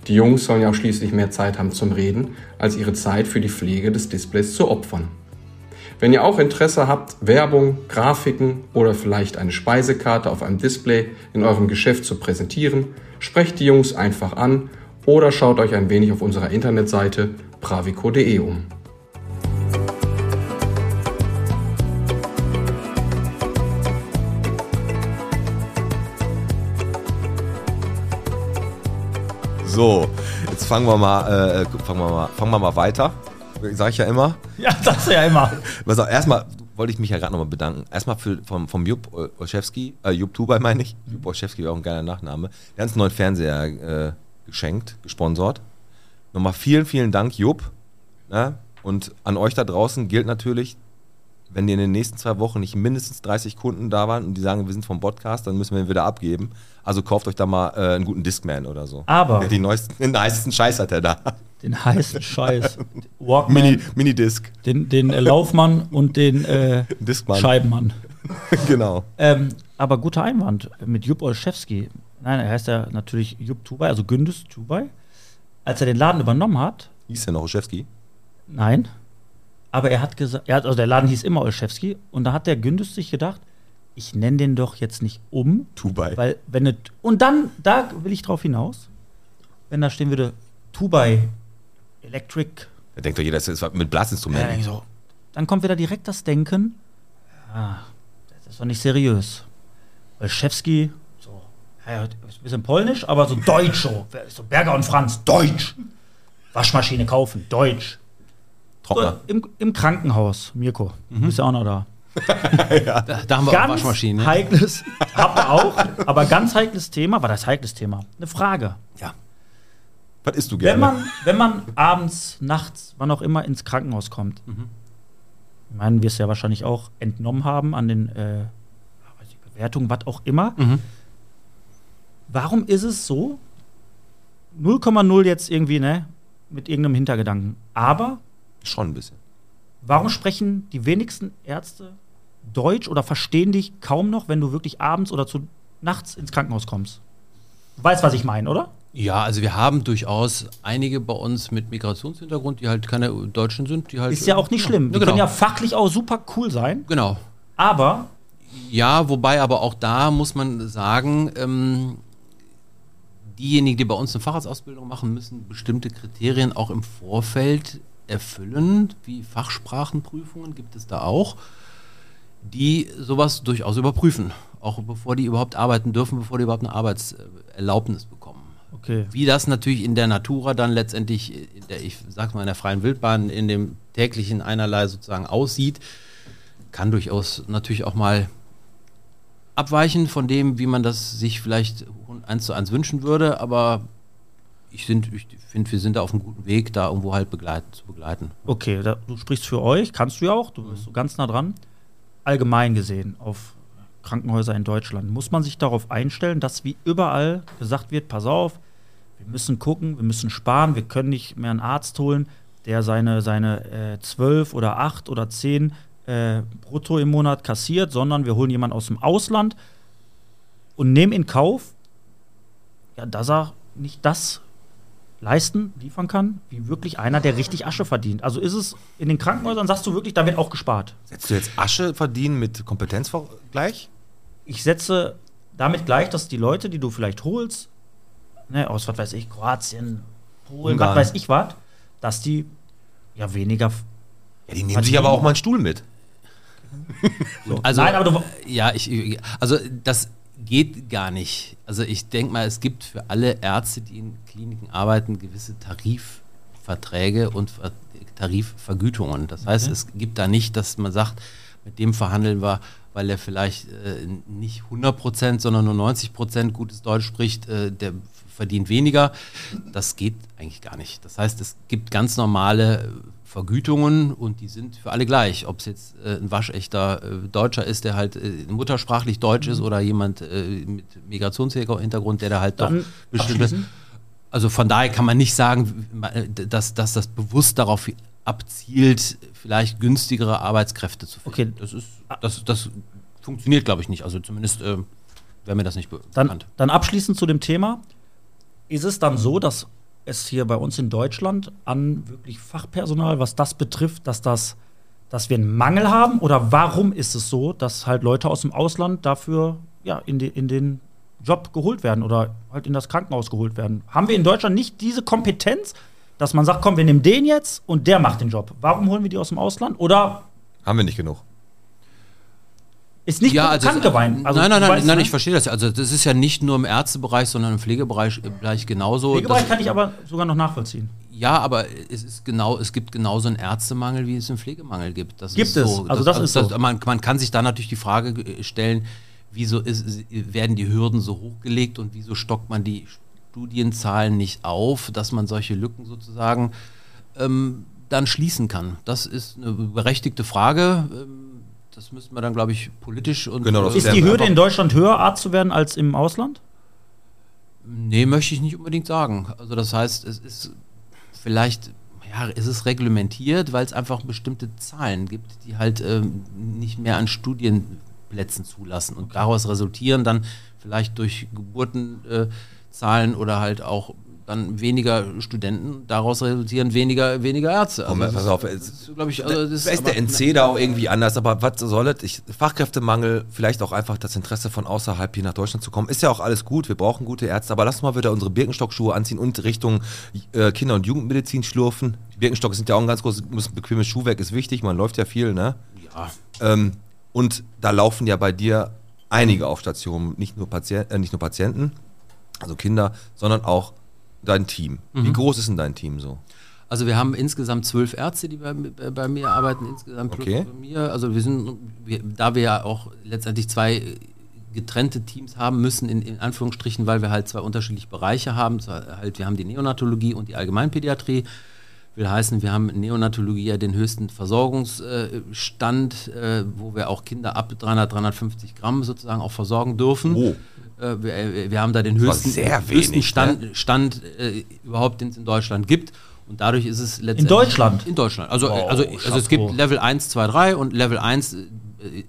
Die Jungs sollen ja auch schließlich mehr Zeit haben zum Reden, als ihre Zeit für die Pflege des Displays zu opfern. Wenn ihr auch Interesse habt, Werbung, Grafiken oder vielleicht eine Speisekarte auf einem Display in eurem Geschäft zu präsentieren, sprecht die Jungs einfach an oder schaut euch ein wenig auf unserer Internetseite pravico.de um. So, jetzt fangen wir mal, äh, fangen wir mal, fangen wir mal weiter. Sag ich ja immer. Ja, sagst du ja immer. Was auch, erstmal wollte ich mich ja gerade nochmal bedanken. Erstmal für, vom, vom Jupp Olszewski, äh, Jupp Tubai meine ich. Jupp Olszewski war auch ein geiler Nachname. Der hat einen neuen Fernseher äh, geschenkt, gesponsert. Nochmal vielen, vielen Dank, Jupp. Ja? Und an euch da draußen gilt natürlich, wenn die in den nächsten zwei Wochen nicht mindestens 30 Kunden da waren und die sagen, wir sind vom Podcast, dann müssen wir ihn wieder abgeben. Also kauft euch da mal äh, einen guten Discman oder so. Aber. Die neuesten, den heißesten Scheiß hat er da. Den heißen Scheiß. Walkman, Mini, Minidisc. den, den äh, Laufmann und den äh, Discman. Scheibenmann. genau. Ähm, aber guter Einwand mit Jupp Olszewski. Nein, er heißt ja natürlich Jupp Tubai, also Gündüz Tubai. Als er den Laden übernommen hat, Hieß der noch Olszewski? nein, aber er hat gesagt, er hat, also der Laden hieß immer Olszewski und da hat der Gündüz sich gedacht, ich nenne den doch jetzt nicht um, Tubai. weil wenn es und dann da will ich drauf hinaus, wenn da stehen würde Tubai Electric Da denkt doch jeder, das ist mit Ja, Blasinstrumenten. ich so. Dann kommt wieder direkt das Denken, ah, das ist doch nicht seriös. Olszewski, so, ja, ein bisschen polnisch, aber so deutsch, so Berger und Franz, deutsch. Waschmaschine kaufen, deutsch. Trockner. im, Im Krankenhaus, Mirko, du bist ja auch noch da. Da, da haben wir auch Ganz Waschmaschinen. ne? heikles, habt ihr auch, aber ganz heikles Thema, war das heikles Thema? Eine Frage. Ja. Was isst du gerne? Wenn man, wenn man abends, nachts, wann auch immer ins Krankenhaus kommt, ich meine, wir es ja wahrscheinlich auch entnommen haben an den äh, Bewertungen, was auch immer. Mhm. Warum ist es so? 0,0 jetzt irgendwie, ne? Mit irgendeinem Hintergedanken. Aber Schon ein bisschen. warum sprechen die wenigsten Ärzte Deutsch oder verstehen dich kaum noch, wenn du wirklich abends oder zu nachts ins Krankenhaus kommst? Du weißt, was ich meine, oder? Ja, also wir haben durchaus einige bei uns mit Migrationshintergrund, die halt keine Deutschen sind, die halt. Ist ja auch nicht schlimm. Die Ja, genau. können ja fachlich auch super cool sein. genau. Aber Ja, wobei aber auch da muss man sagen, ähm, diejenigen, die bei uns eine Facharztausbildung machen, müssen bestimmte Kriterien auch im Vorfeld erfüllen, wie Fachsprachenprüfungen gibt es da auch, die sowas durchaus überprüfen, auch bevor die überhaupt arbeiten dürfen, bevor die überhaupt eine Arbeitserlaubnis bekommen. okay. Wie das natürlich in der Natura dann letztendlich, der, ich sag mal, in der freien Wildbahn, in dem täglichen einerlei sozusagen aussieht, kann durchaus natürlich auch mal abweichen von dem, wie man das sich vielleicht eins zu eins wünschen würde, aber ich, ich finde, wir sind da auf einem guten Weg, da irgendwo halt begleiten, zu begleiten. Okay, da, du sprichst für euch, kannst du ja auch, du bist so ganz nah dran. Allgemein gesehen auf Krankenhäuser in Deutschland, muss man sich darauf einstellen, dass wie überall gesagt wird, pass auf, wir müssen gucken, wir müssen sparen, wir können nicht mehr einen Arzt holen, der seine, seine äh, 12 oder 8 oder 10 äh, brutto im Monat kassiert, sondern wir holen jemanden aus dem Ausland und nehmen in Kauf, ja, dass er nicht das leisten, liefern kann, wie wirklich einer, der richtig Asche verdient. Also ist es in den Krankenhäusern, sagst du wirklich, da wird auch gespart. Setzt du jetzt Asche verdienen mit Kompetenz gleich? Ich setze damit gleich, dass die Leute, die du vielleicht holst, ne, aus was weiß ich, Kroatien, Polen, Ungarn. was weiß ich was, dass die ja weniger. Ja, die nehmen sich aber auch mal einen Stuhl mit. So. Also, Nein, aber du, ja, ich, also das geht gar nicht. Also ich denke mal, es gibt für alle Ärzte, die in Kliniken arbeiten, gewisse Tarifverträge und Ver- Tarifvergütungen. Das heißt, es gibt da nicht, dass man sagt, mit dem verhandeln wir, weil er vielleicht äh, nicht 100 Prozent, sondern nur 90 Prozent gutes Deutsch spricht, äh, der verdient weniger. Das geht eigentlich gar nicht. Das heißt, es gibt ganz normale Vergütungen und die sind für alle gleich. Ob es jetzt äh, ein waschechter äh, Deutscher ist, der halt äh, muttersprachlich Deutsch ist oder jemand äh, mit Migrationshintergrund, der da halt doch Dann bestimmte. abschließend. Also von daher kann man nicht sagen, äh, dass, dass das bewusst darauf abzielt, vielleicht günstigere Arbeitskräfte zu finden. Okay. Das, ist, das, das funktioniert, glaube ich, nicht. Also zumindest äh, wäre mir das nicht be Dann, bekannt. dann abschließend zu dem Thema. Ist es dann so, dass es hier bei uns in Deutschland an wirklich Fachpersonal, was das betrifft, dass das, dass wir einen Mangel haben? Oder warum ist es so, dass halt Leute aus dem Ausland dafür ja, in, die, in den Job geholt werden oder halt in das Krankenhaus geholt werden? Haben wir in Deutschland nicht diese Kompetenz, dass man sagt, komm, wir nehmen den jetzt und der macht den Job? Warum holen wir die aus dem Ausland? Oder Haben wir nicht genug. Ist nicht ja, also, Krankewein. Also, nein, nein, nein, nein, ne? ich verstehe das. ja. Also das ist ja nicht nur im Ärztebereich, sondern im Pflegebereich äh, gleich genauso. Pflegebereich Das- kann ich aber sogar noch nachvollziehen. Ja, aber es ist genau, es gibt genauso einen Ärztemangel, wie es einen Pflegemangel gibt. Das Gibt ist es. so. Also das ist so. Man, man kann sich da natürlich die Frage äh, stellen, wieso ist, werden die Hürden so hochgelegt und wieso stockt man die Studienzahlen nicht auf, dass man solche Lücken sozusagen ähm, dann schließen kann. Das ist eine berechtigte Frage. Ähm, das müssten wir dann, glaube ich, politisch und Genau, das Ist klären die Hürde in Deutschland höher, Arzt zu werden, als im Ausland? Nee, möchte ich nicht unbedingt sagen. Also das heißt, es ist vielleicht, ja, es ist reglementiert, weil es einfach bestimmte Zahlen gibt, die halt ähm, nicht mehr an Studienplätzen zulassen und daraus resultieren dann vielleicht durch Geburtenzahlen äh, oder halt auch dann weniger Studenten, daraus resultieren weniger, weniger Ärzte. Komm, das pass ist- auf, das ist, glaube ich, also das Vielleicht ist der NC da auch irgendwie anders, aber was soll es? Ich, Fachkräftemangel, vielleicht auch einfach das Interesse von außerhalb hier nach Deutschland zu kommen. Ist ja auch alles gut, wir brauchen gute Ärzte, aber lass uns mal wieder unsere Birkenstock-Schuhe anziehen und Richtung äh, Kinder- und Jugendmedizin schlurfen. Die Birkenstocke sind ja auch ein ganz großes, ein bequemes Schuhwerk ist wichtig, man läuft ja viel, ne? Ja, Ähm, und da laufen ja bei dir einige auf Stationen, nicht nur, Patient, äh, nicht nur Patienten, also Kinder, sondern auch dein Team. Wie groß ist denn dein Team so? Also wir haben insgesamt zwölf Ärzte, die bei, bei mir arbeiten, insgesamt Okay. bei mir. Also wir sind, wir, da wir ja auch letztendlich zwei getrennte Teams haben müssen, in, in Anführungsstrichen, weil wir halt zwei unterschiedliche Bereiche haben. Zwar halt, wir haben die Neonatologie und die Allgemeinpädiatrie. Will heißen, wir haben in Neonatologie ja den höchsten Versorgungsstand, äh, wo wir auch Kinder ab 300, 350 Gramm sozusagen auch versorgen dürfen. Oh. Äh, wir, äh, wir haben da den höchsten, sehr höchsten wenig, Stand, ne? Stand äh, überhaupt, den es in Deutschland gibt. Und dadurch ist es letztendlich. In Deutschland? In Deutschland. Also, Wow, also, also es gibt. Level 1, 2, 3 und Level 1 äh, äh,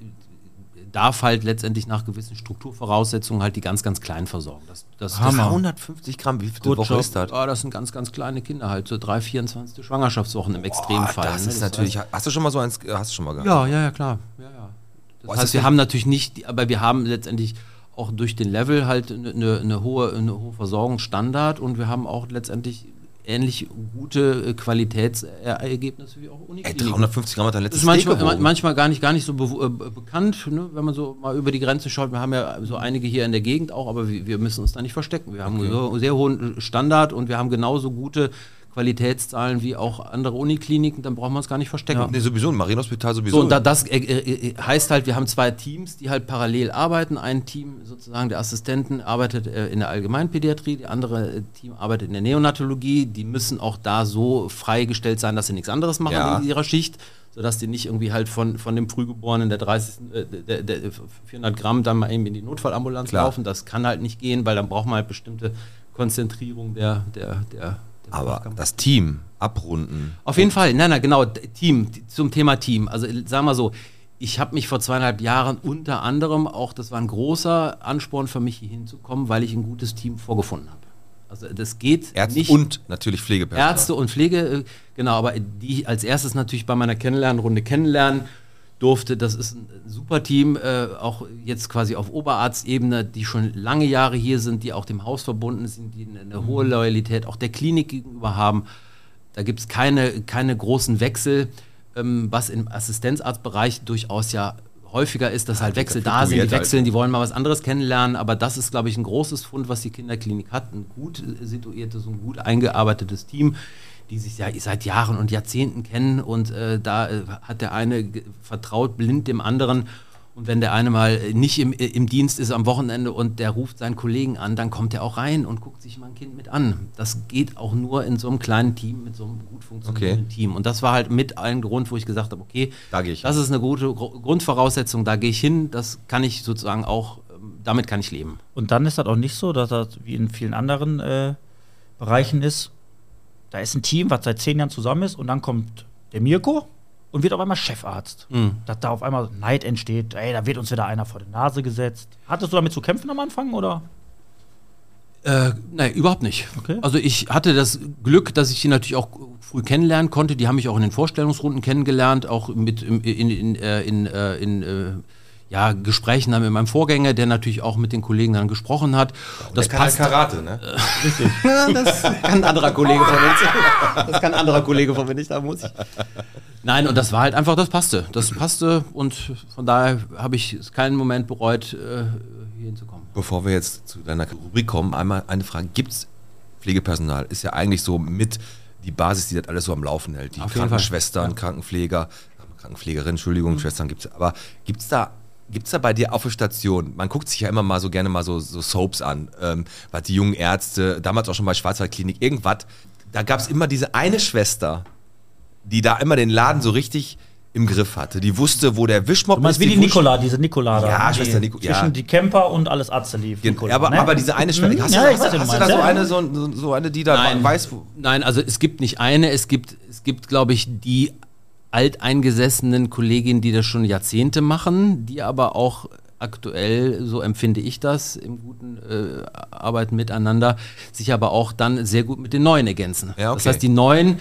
darf halt letztendlich nach gewissen Strukturvoraussetzungen halt die ganz, ganz kleinen versorgen. Das, das, das, Hammer. 150 Gramm, wie viele Gut Woche Job. ist das? Ah, das sind ganz, ganz kleine Kinder halt, so drei, 24. Schwangerschaftswochen im Extremfall. das ne? ist natürlich, hast du schon mal so eins, hast du schon mal gehabt? Ja, ja, ja, klar. Ja, ja. Das Boah, heißt, das wir haben natürlich nicht, aber wir haben letztendlich auch durch den Level halt eine, eine, eine hohe, eine hohe Versorgungsstandard und wir haben auch letztendlich ähnlich gute äh, Qualitätsergebnisse wie auch Ey, Unikliniken. 350 Gramm hat Das letztes ist manchmal, manchmal gar nicht, gar nicht so äh, be- bekannt, ne? wenn man so mal über die Grenze schaut. Wir haben ja so einige hier in der Gegend auch, aber wir, wir müssen uns da nicht verstecken. Wir haben einen so, sehr hohen Standard und wir haben genauso gute Qualitätszahlen wie auch andere Unikliniken, dann brauchen wir uns gar nicht verstecken. Nee, sowieso, im Marienhospital sowieso. So, und da, das äh, äh, heißt halt, wir haben zwei Teams, die halt parallel arbeiten. Ein Team sozusagen der Assistenten arbeitet äh, in der Allgemeinpädiatrie, die andere äh, Team arbeitet in der Neonatologie. Die müssen auch da so freigestellt sein, dass sie nichts anderes machen Ja. in ihrer Schicht, sodass die nicht irgendwie halt von, von dem Frühgeborenen der 30, äh, der, der 400 Gramm dann mal eben in die Notfallambulanz Klar. laufen. Das kann halt nicht gehen, weil dann braucht man halt bestimmte Konzentrierung der, der, der, der aber das Team abrunden. Auf jeden Fall, nein, nein, genau, Team, zum Thema Team. Also äh, sagen wir so, ich habe mich vor zweieinhalb Jahren unter anderem auch, das war ein großer Ansporn für mich, hier hinzukommen, weil ich ein gutes Team vorgefunden habe. Also das geht Ärzte nicht. und natürlich Pflegepersonal. Ärzte und Pflege, äh, genau, aber die ich als erstes natürlich bei meiner Kennenlernrunde kennenlernen durfte. Das ist ein super Team, äh, auch jetzt quasi auf Oberarztebene, die schon lange Jahre hier sind, die auch dem Haus verbunden sind, die eine, eine hohe Loyalität auch der Klinik gegenüber haben. Da gibt es keine, keine großen Wechsel, ähm, was im Assistenzarztbereich durchaus ja häufiger ist, dass halt Wechsel da sind, die halt. wechseln, die wollen mal was anderes kennenlernen, aber das ist, glaube ich, ein großes Fund, was die Kinderklinik hat, ein gut situiertes und gut eingearbeitetes Team, die sich ja seit Jahren und Jahrzehnten kennen und äh, da äh, hat der eine vertraut blind dem anderen und wenn der eine mal äh, nicht im, äh, im Dienst ist am Wochenende und der ruft seinen Kollegen an, dann kommt er auch rein und guckt sich mal ein Kind mit an. Das geht auch nur in so einem kleinen Team, mit so einem gut funktionierenden Okay. Team. Und das war halt mit ein Grund, wo ich gesagt habe, okay, Da ich das ist eine gute Gru- Grundvoraussetzung, da gehe ich hin, das kann ich sozusagen auch, ähm, damit kann ich leben. Und dann ist das auch nicht so, dass das wie in vielen anderen äh, Bereichen ist. Da ist ein Team, was seit zehn Jahren zusammen ist, und dann kommt der Mirko und wird auf einmal Chefarzt. Mhm. Dass da auf einmal Neid entsteht, ey, da wird uns wieder einer vor die Nase gesetzt. Hattest du damit zu kämpfen am Anfang oder? Äh, nein, überhaupt nicht. Okay. Also ich hatte das Glück, dass ich die natürlich auch früh kennenlernen konnte. Die haben mich auch in den Vorstellungsrunden kennengelernt, auch mit in, in, äh, in, äh, in äh, ja, Gesprächen dann mit meinem Vorgänger, der natürlich auch mit den Kollegen dann gesprochen hat. Das kann halt Karate, ne? das kann ein anderer Kollege von uns. Das kann ein anderer Kollege von mir nicht, da muss ich. Nein, und das war halt einfach, das passte. Das passte und von daher habe ich es keinen Moment bereut, äh, hier hinzukommen. Bevor wir jetzt zu deiner Rubrik kommen, einmal eine Frage. Gibt es Pflegepersonal? Ist ja eigentlich so mit die Basis, die das alles so am Laufen hält. Die Auf Krankenschwestern, Fall. Krankenpfleger, Krankenpflegerin, Entschuldigung, Schwestern gibt es. Aber gibt es da Gibt es da bei dir auf der Station, man guckt sich ja immer mal so gerne mal so, so Soaps an, ähm, was die jungen Ärzte, damals auch schon bei Schwarzwaldklinik, irgendwas, da gab es immer diese eine Schwester, die da immer den Laden so richtig im Griff hatte. Die wusste, wo der Wischmopp Du meinst wie die wusste- Nikola, diese Nikola da. Ja, die Schwester Nico- Zwischen ja. die Camper und alles Atze lief. Gen- Nikola, aber, ne? aber diese eine Schwester, Mhm. hast, Ja, hast, du hast du da so ja. eine, so, so- eine, die da Nein, weiß, nein, also es gibt nicht eine, es gibt, es gibt, glaube ich, die alteingesessenen Kolleginnen, die das schon Jahrzehnte machen, die aber auch aktuell, so empfinde ich das, im guten äh, Arbeiten miteinander, sich aber auch dann sehr gut mit den Neuen ergänzen. Ja, okay. Das heißt, die Neuen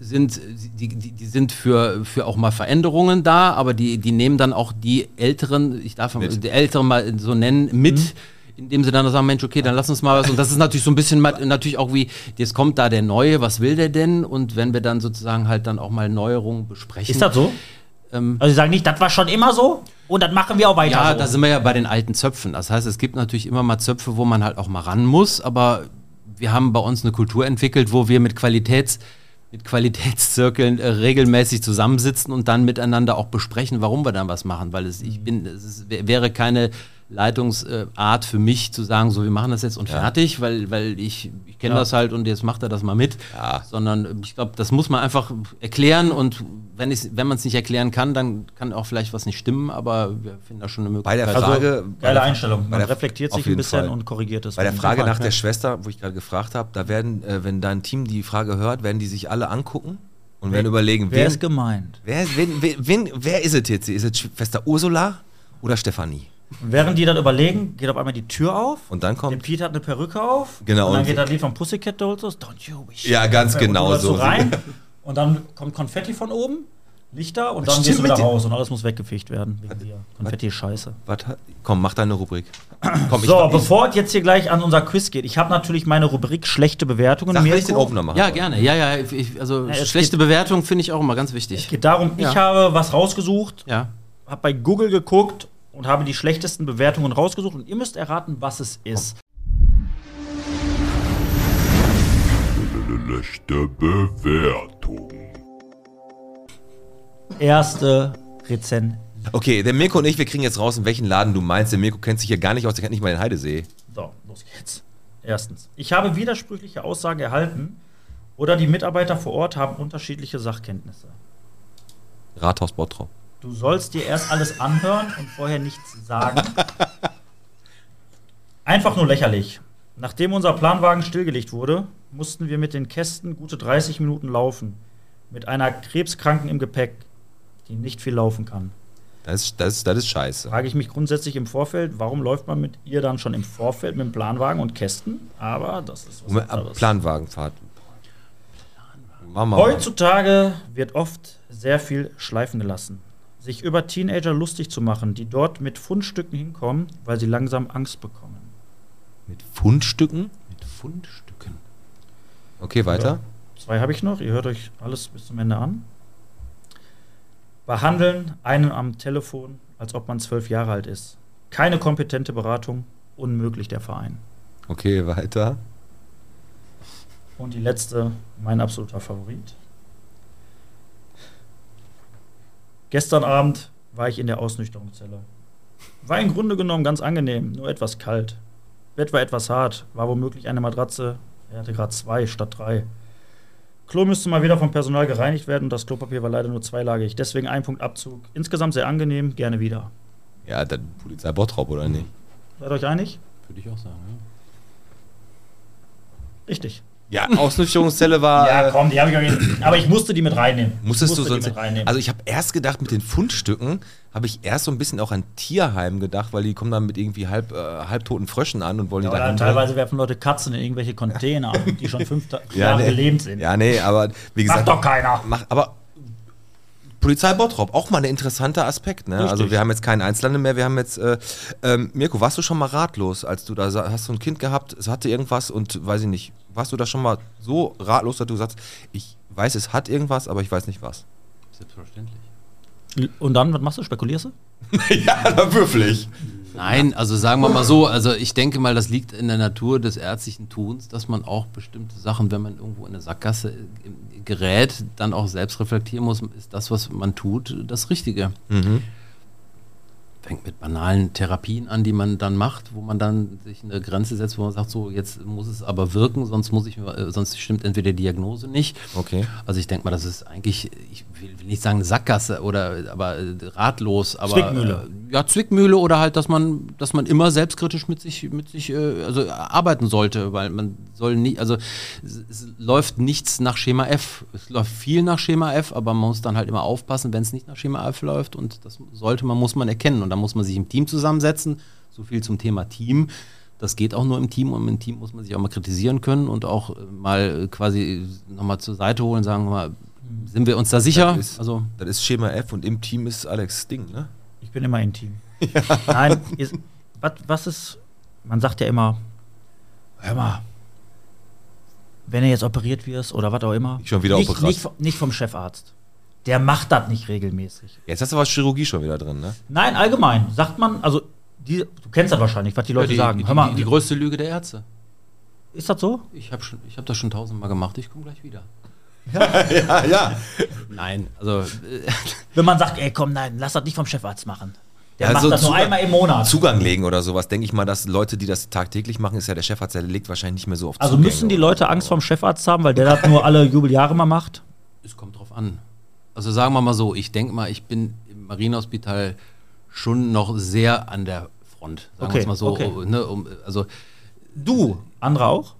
sind, die, die, die sind für, für auch mal Veränderungen da, aber die, die nehmen dann auch die Älteren, ich darf die Älteren mal so nennen, mit, indem sie dann sagen, Mensch, okay, dann lass uns mal was. Und das ist natürlich so ein bisschen natürlich auch wie, jetzt kommt da der Neue, was will der denn? Und wenn wir dann sozusagen halt dann auch mal Neuerungen besprechen. Ist das so? Ähm, Also sie sagen nicht, das war schon immer so und das machen wir auch weiter ja, so. da sind wir ja bei den alten Zöpfen. Das heißt, es gibt natürlich immer mal Zöpfe, wo man halt auch mal ran muss, aber wir haben bei uns eine Kultur entwickelt, wo wir mit Qualitäts mit Qualitätszirkeln äh, regelmäßig zusammensitzen und dann miteinander auch besprechen, warum wir dann was machen, weil es ich bin es wäre keine Leitungsart für mich zu sagen, so wir machen das jetzt und fertig, weil weil ich, ich kenne Ja. das halt und jetzt macht er das mal mit, sondern äh, ich glaube, das muss man einfach erklären und wenn ich wenn man es nicht erklären kann, dann kann auch vielleicht was nicht stimmen, aber wir finden da schon eine bei Möglichkeit. der Frage, also, bei geile der- Einstellung. bei Man der- reflektiert sich ein bisschen Fall. und korrigiert es. Bei der. Frage Ja. nach der Schwester, wo ich gerade gefragt habe, da werden, äh, wenn dein Team die Frage hört, werden die sich alle angucken und werden überlegen, Wer wen, ist gemeint? wer, wen, wen, wen, wer ist es jetzt? Ist es Schwester Ursula oder Stefanie? Und während die dann überlegen, geht auf einmal die Tür auf. Und dann Der kommt. Pete hat eine Perücke auf. Genau, Und dann und- geht das Lied von Pussycat Dolls los. Don't you wish. Ja, ganz Und genau läufst so. rein. Und dann kommt Konfetti von oben, Lichter und dann Stimmt, gehst du wieder raus und alles muss weggefegt werden. Wegen dir. Konfetti ist scheiße. Hat, komm, mach deine Rubrik. Komm, So, ich, bevor es jetzt hier gleich an unser Quiz geht, ich habe natürlich meine Rubrik schlechte Bewertungen. Sag, ich den Opener mache. Ja, gerne. Ja, ja. Ich, also es schlechte Bewertung finde ich auch immer ganz wichtig. Es geht darum, ich Ja. habe was rausgesucht, Ja. habe bei Google geguckt und habe die schlechtesten Bewertungen rausgesucht und ihr müsst erraten, was es ist. Schlechte Bewertung. Erste Rezension. Okay, der Mirko und ich, wir kriegen jetzt raus, in welchen Laden du meinst. Der Mirko kennt sich hier gar nicht aus, der kennt nicht mal den Heidesee. So, los geht's. Erstens, ich habe widersprüchliche Aussagen erhalten oder die Mitarbeiter vor Ort haben unterschiedliche Sachkenntnisse. Rathaus Bottrop. Du sollst dir erst alles anhören und vorher nichts sagen. Einfach nur lächerlich. Nachdem unser Planwagen stillgelegt wurde, mussten wir mit den Kästen gute 30 Minuten laufen. Mit einer Krebskranken im Gepäck, die nicht viel laufen kann. Das ist, das, das ist scheiße. Frage ich mich grundsätzlich im Vorfeld, warum läuft man mit ihr dann schon im Vorfeld mit dem Planwagen und Kästen? Aber das ist was anderes. Planwagenfahrt. Mama. Heutzutage wird oft sehr viel schleifen gelassen. Sich über Teenager lustig zu machen, die dort mit Fundstücken hinkommen, weil sie langsam Angst bekommen. Mit Fundstücken? Mit Fundstücken. Okay, weiter. Zwei habe ich noch, ihr hört euch alles bis zum Ende an. Behandeln einen am Telefon, als ob man zwölf Jahre alt ist. Keine kompetente Beratung, unmöglich der Verein. Okay, weiter. Und die letzte, mein absoluter Favorit. Gestern Abend war ich in der Ausnüchterungszelle. War im Grunde genommen ganz angenehm, nur etwas kalt. Bett war etwas hart, war womöglich eine Matratze. Er hatte gerade zwei statt drei. Klo müsste mal wieder vom Personal gereinigt werden und das Klopapier war leider nur zweilagig. Deswegen ein Punkt Abzug. Insgesamt sehr angenehm, gerne wieder. Ja, dann Polizei Bottrop, oder nicht? Seid ihr euch einig? Würde ich auch sagen. Ja. Richtig. Ja, Ausnüchterungszelle war. Ja, äh, komm, die habe ich auch Aber ich musste die mit reinnehmen. Musstest du musste die sonst. mit reinnehmen. Also ich habe erst gedacht, mit den Fundstücken habe ich erst so ein bisschen auch an Tierheim gedacht, weil die kommen dann mit irgendwie halb, äh, halbtoten Fröschen an und wollen Ja, die oder da teilweise werfen Leute Katzen in irgendwelche Container, die schon fünf Ta- ja, Jahre nee. gelebt sind. Ja, nee, aber wie gesagt. Macht doch keiner. Mach, aber Polizei Bottrop, auch mal ein interessanter Aspekt. Ne? Also wir haben jetzt keinen Einzelhandel mehr, wir haben jetzt, äh, ähm, Mirko, warst du schon mal ratlos, als du da, hast du ein Kind gehabt, es hatte irgendwas und weiß ich nicht, warst du da schon mal so ratlos, dass du sagst, ich weiß, es hat irgendwas, aber ich weiß nicht was. Selbstverständlich. Und dann, was machst du? Spekulierst du? ja, da würfel ich. Nein, also sagen wir mal so, also ich denke mal, das liegt in der Natur des ärztlichen Tuns, dass man auch bestimmte Sachen, wenn man irgendwo in eine Sackgasse äh, gerät, dann auch selbst reflektieren muss, ist das, was man tut, das Richtige. Fängt mit banalen Therapien an, die man dann macht, wo man dann sich eine Grenze setzt, wo man sagt, so jetzt muss es aber wirken, sonst muss ich, äh, sonst stimmt entweder die Diagnose nicht. Okay. Also ich denke mal, das ist eigentlich, ich will, will nicht sagen Sackgasse oder aber äh, ratlos, aber Zwickmühle. Äh, ja, Zwickmühle oder halt, dass man, dass man immer selbstkritisch mit sich, mit sich, äh, also arbeiten sollte, weil man soll nie, also es, es läuft nichts nach Schema F. Es läuft viel nach Schema F, aber man muss dann halt immer aufpassen, wenn es nicht nach Schema F läuft und das sollte man, muss man erkennen und dann muss man sich im Team zusammensetzen. So viel zum Thema Team. Das geht auch nur im Team und im Team muss man sich auch mal kritisieren können und auch äh, mal äh, quasi nochmal zur Seite holen, sagen wir mal, sind wir uns da sicher? Das ist, Also das ist Schema F und im Team ist Alex Ding, ne? Ich bin immer im Team. Nein, ist, was, was ist, man sagt ja immer, hör mal, wenn er jetzt operiert wirst oder was auch immer. Schon wieder nicht, operiert. nicht, vom- nicht vom Chefarzt. Der macht das nicht regelmäßig. Jetzt hast du aber Chirurgie schon wieder drin, ne? Nein, allgemein. Sagt man, also, die, du kennst das wahrscheinlich, was die Leute die, sagen. Die, Hör mal, die, die größte Lüge der Ärzte. ist das so? Ich habe hab das schon tausendmal gemacht, ich komme gleich wieder. Ja, ja. Nein, also äh, Wenn man sagt, ey, komm, nein, lass das nicht vom Chefarzt machen. Der Also macht das nur Zugang- einmal im Monat. Zugang legen oder sowas, denke ich mal, dass Leute, die das tagtäglich machen, ist ja der Chefarzt, der legt wahrscheinlich nicht mehr so oft Also Zugänge müssen die Leute. Angst vorm Chefarzt haben, weil der das nur alle Jubeljahre mal macht? es kommt drauf an. Also sagen wir mal so, ich denke mal, ich bin im Marinehospital schon noch sehr an der Front. Sagen Okay, wir es mal so. okay. Ne, um, also Du, andere auch?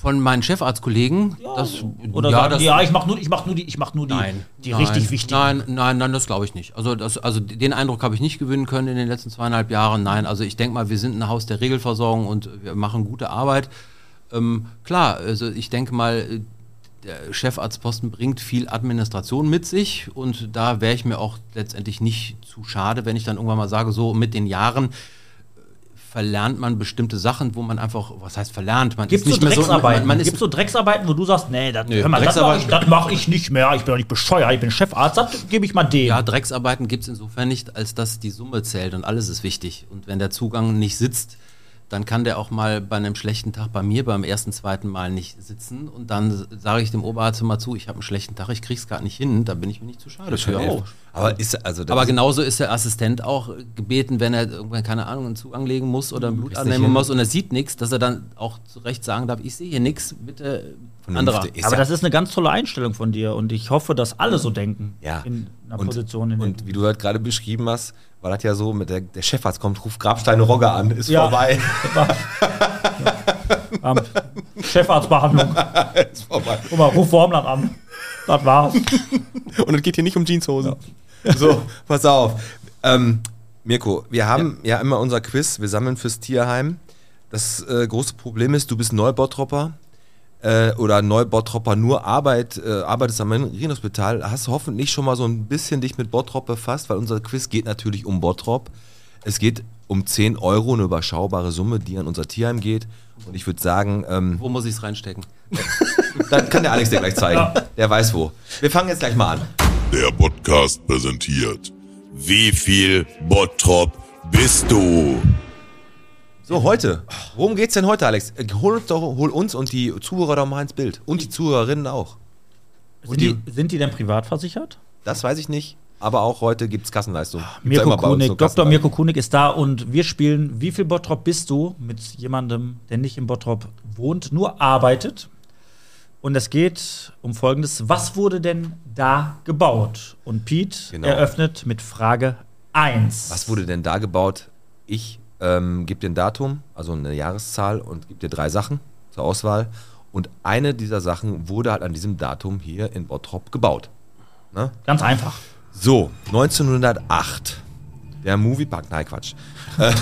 Von meinen Chefarztkollegen, das, Oder ja, sagen, das, ja, ich mach nur, ich mach nur die, ich mach nur die, Nein, die nein, richtig wichtigen. Nein, nein, nein, das glaube ich nicht. Also, das, also den Eindruck habe ich nicht gewinnen können in den letzten zweieinhalb Jahren. Nein, also ich denke mal, wir sind ein Haus der Regelversorgung und wir machen gute Arbeit. Ähm, klar, also ich denke mal, der Chefarztposten bringt viel Administration mit sich und da wäre ich mir auch letztendlich nicht zu schade, wenn ich dann irgendwann mal sage, so mit den Jahren verlernt man bestimmte Sachen, wo man einfach, was heißt verlernt? Man Gibt es so nicht mehr so, Drecksarbeiten? man, man ist Gibt's so Drecksarbeiten, wo du sagst, nee, das, mal, das mache ich, das mach ich nicht mehr. Ich bin doch nicht bescheuert, ich bin Chefarzt, das gebe ich mal dem. Ja, Drecksarbeiten gibt es insofern nicht, als dass die Summe zählt und alles ist wichtig. Und wenn der Zugang nicht sitzt, dann kann der auch mal bei einem schlechten Tag bei mir beim ersten, zweiten Mal nicht sitzen. Und dann sage ich dem Oberarzt immer zu, ich habe einen schlechten Tag, ich krieg's gerade nicht hin, da bin ich mir nicht zu schade für. Ja, Aber ist also Aber ist- genauso ist der Assistent auch gebeten, wenn er irgendwann, keine Ahnung, einen Zugang legen muss oder ein Blut annehmen muss und er sieht nichts, dass er dann auch zu Recht sagen darf, ich sehe hier nichts, bitte anderer. Aber das ist eine ganz tolle Einstellung von dir und ich hoffe, dass alle so denken Ja. in einer und, Position. In der und wie du halt gerade beschrieben hast, war das ja so, mit der, der Chefarzt kommt, ruft Grabsteine Rogge an, ist Ja. vorbei. ähm, Chefarztbehandlung. ist vorbei. Guck mal, ruf Wormland an. Das war's. Und es geht hier nicht um Jeanshosen. So, pass auf. Ähm, Mirko, wir haben ja. immer unser Quiz, wir sammeln fürs Tierheim. Das äh, große Problem ist, du bist Neubottropper äh, oder Neubottropper nur Arbeit, äh, arbeitest am Marienhospital, hast hoffentlich schon mal so ein bisschen dich mit Bottrop befasst, weil unser Quiz geht natürlich um Bottrop. Es geht um 10 Euro, eine überschaubare Summe, die an unser Tierheim geht. Und ich würde sagen, ähm, Wo muss ich es reinstecken? dann kann der Alex dir gleich zeigen. Der weiß wo. Wir fangen jetzt gleich mal an. Der Podcast präsentiert. Wie viel Bottrop bist du? So, heute. Worum geht's denn heute, Alex? Hol uns, doch, hol uns und die Zuhörer doch mal ins Bild. Und die Zuhörerinnen auch. Sind die, sind die denn privat versichert? Das weiß ich nicht. Aber auch heute gibt's Kassenleistung. Gibt's ja Mirko Kunig, Dr. Mirko Kunig ist da und wir spielen Wie viel Bottrop bist du mit jemandem, der nicht im Bottrop wohnt, nur arbeitet. Und es geht um Folgendes. Was wurde denn da gebaut? Und Pete Genau. eröffnet mit Frage 1. Was wurde denn da gebaut? Ich ähm, gebe dir ein Datum, also eine Jahreszahl und gebe dir drei Sachen zur Auswahl. Und eine dieser Sachen wurde halt an diesem Datum hier in Bottrop gebaut. Ne? Ganz einfach. So, 1908. Der Moviepark, nein, Quatsch. Äh,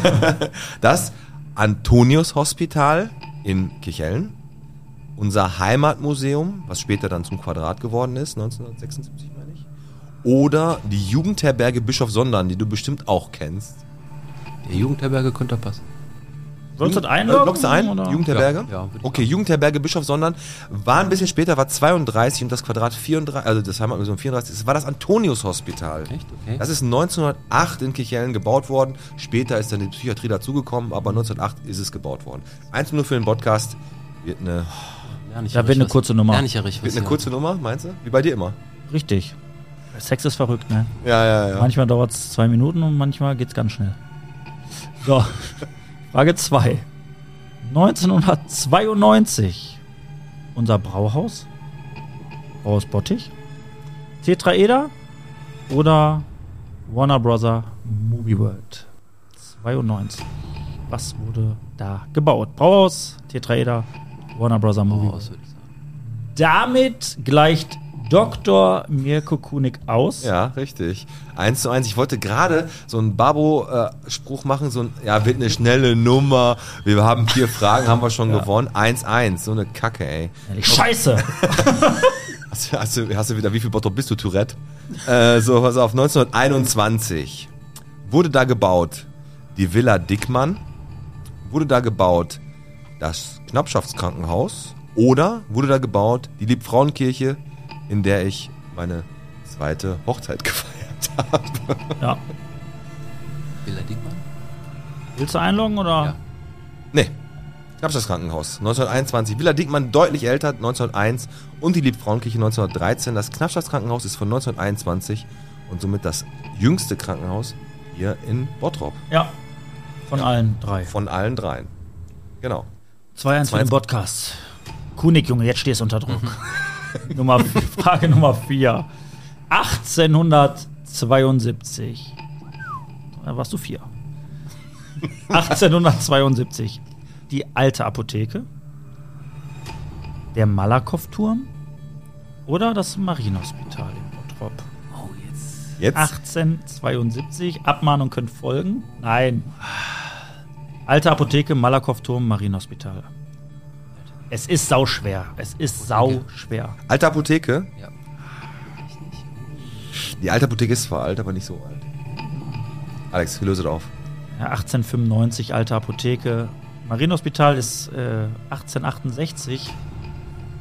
das Antonius Hospital in Kichellen unser Heimatmuseum, was später dann zum Quadrat geworden ist, 1976 meine ich. Oder die Jugendherberge Bischof Sondern, die du bestimmt auch kennst. Der Jugendherberge könnte passen. Sollst du das Äh, einloggen? loggst du ein? oder? Jugendherberge? Ja, ja, okay, Jugendherberge Bischof Sondern war ein bisschen später, war 32 und das Quadrat 34, also das Heimatmuseum 34, das war das Antonius Hospital. Echt? Okay. Das ist 1908 in Kirchhellen gebaut worden. Später ist dann die Psychiatrie dazugekommen, aber 1908 ist es gebaut worden. Eins nur für den Podcast wird eine, ich Da ja wird eine kurze Nummer. Ja richtig wird eine kurze Nummer, meinst du? Wie bei dir immer. Richtig. Sex ist verrückt, ne? Ja, ja, ja. Manchmal dauert es zwei Minuten und manchmal geht's ganz schnell. So, Frage 2. 1992. Unser Brauhaus. Brauhaus Bottich. Tetraeder oder Warner Brother Movie World. 92. Was wurde da gebaut? Brauhaus, Tetraeder, Warner Brother Movie Oh, World. Damit gleicht Dr. Mirko Kunig aus. Ja, richtig. Eins zu eins. Ich wollte gerade so einen Babo-Spruch machen, so ein, ja, wird eine schnelle Nummer. Wir haben vier Fragen, haben wir schon gewonnen. 1-1. So eine Kacke, ey. Scheiße! Hast, du- hast, du, hast du wieder, wie viel Bottrop bist du, Tourette? Äh, so, pass auf, 1921 wurde da gebaut die Villa Dickmann, wurde da gebaut das Knappschaftskrankenhaus oder wurde da gebaut die Liebfrauenkirche, in der ich meine zweite Hochzeit gefeiert habe. Ja. Villa Diekmann? Willst du einloggen oder? Ja. Nee, Knappschaftskrankenhaus 1921, Villa Dickmann deutlich älter, 1901 und die Liebfrauenkirche 1913. Das Knappschaftskrankenhaus ist von 1921 und somit das jüngste Krankenhaus hier in Bottrop. Ja. Von allen drei. Von allen dreien. Genau. 2-1 für den Podcast. Kunig, Junge, jetzt stehst du unter Druck. Nummer, Frage Nummer 4. 1872. Da warst du 4. 1872. Die alte Apotheke. Der Malakow-Turm. Oder das Marienhospital in Bottrop. Oh, jetzt. Jetzt 1872. Abmahnung könnte folgen. Nein. Alte Apotheke, Malakow-Turm, Marienhospital. Es ist sauschwer. Es ist sauschwer. alte Apotheke. Ja. Die alte Apotheke ist zwar alt, aber nicht so alt. Alex, löse auf. Ja, 1895, alte Apotheke. Marienhospital ist äh, 1868.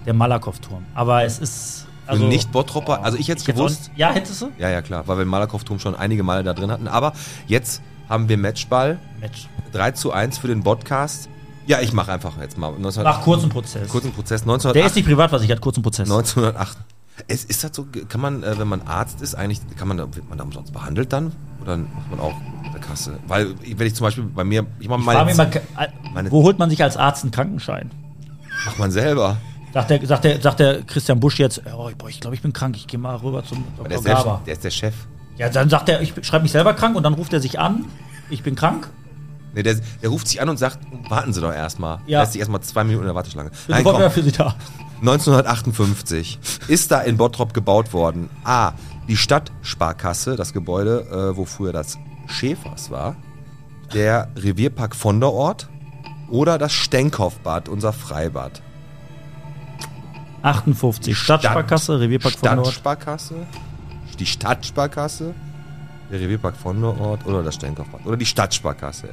Der Malakow-Turm. Aber es ist. Also nicht Bottropper. Also ich hätte es hätte auch gewusst. Ja, hättest du? Ja, ja, klar, weil wir den Malakow-Turm schon einige Male da drin hatten. Aber jetzt haben wir Matchball. Match. 3 zu 1 für den Podcast. Ja, ich mache einfach jetzt mal. 19, Nach kurzem Prozess. kurzen Prozess. Der ist 1908, nicht privatversichert, kurzen Prozess. 1908. Es ist das so, kann man, äh, wenn man Arzt ist, eigentlich, kann man, da- wird man da umsonst behandelt dann? Oder muss man auch der Kasse? Weil, wenn ich zum Beispiel bei mir, ich mache Ich meine, mal, äh, meine- wo holt man sich als Arzt einen Krankenschein? macht man selber. Sagt der, sagt der, sagt der Christian Busch jetzt, oh, boah, ich glaube, ich bin krank, ich gehe mal rüber zum Der Dr. ist der, der ist der Chef. Ja, dann sagt er, ich schreibe mich selber krank und dann ruft er sich an, ich bin krank. Nee, der, der ruft sich an und sagt, warten Sie doch erstmal. Ja. Lässt sich erstmal zwei Minuten in der Warteschlange. Bin Nein, komm. für Sie da. 1958 ist da in Bottrop gebaut worden. A. Die Stadtsparkasse, das Gebäude, äh, wo früher das Schäfers war. Der Revierpark Vonderort. Oder das Stenkhoffbad, unser Freibad. 58, Stadtsparkasse, Revierpark von Nord. Stadtsparkasse. Die Stadtsparkasse. Der Revierpark Vonderort oder das Stenkhoffbad. Oder die Stadtsparkasse.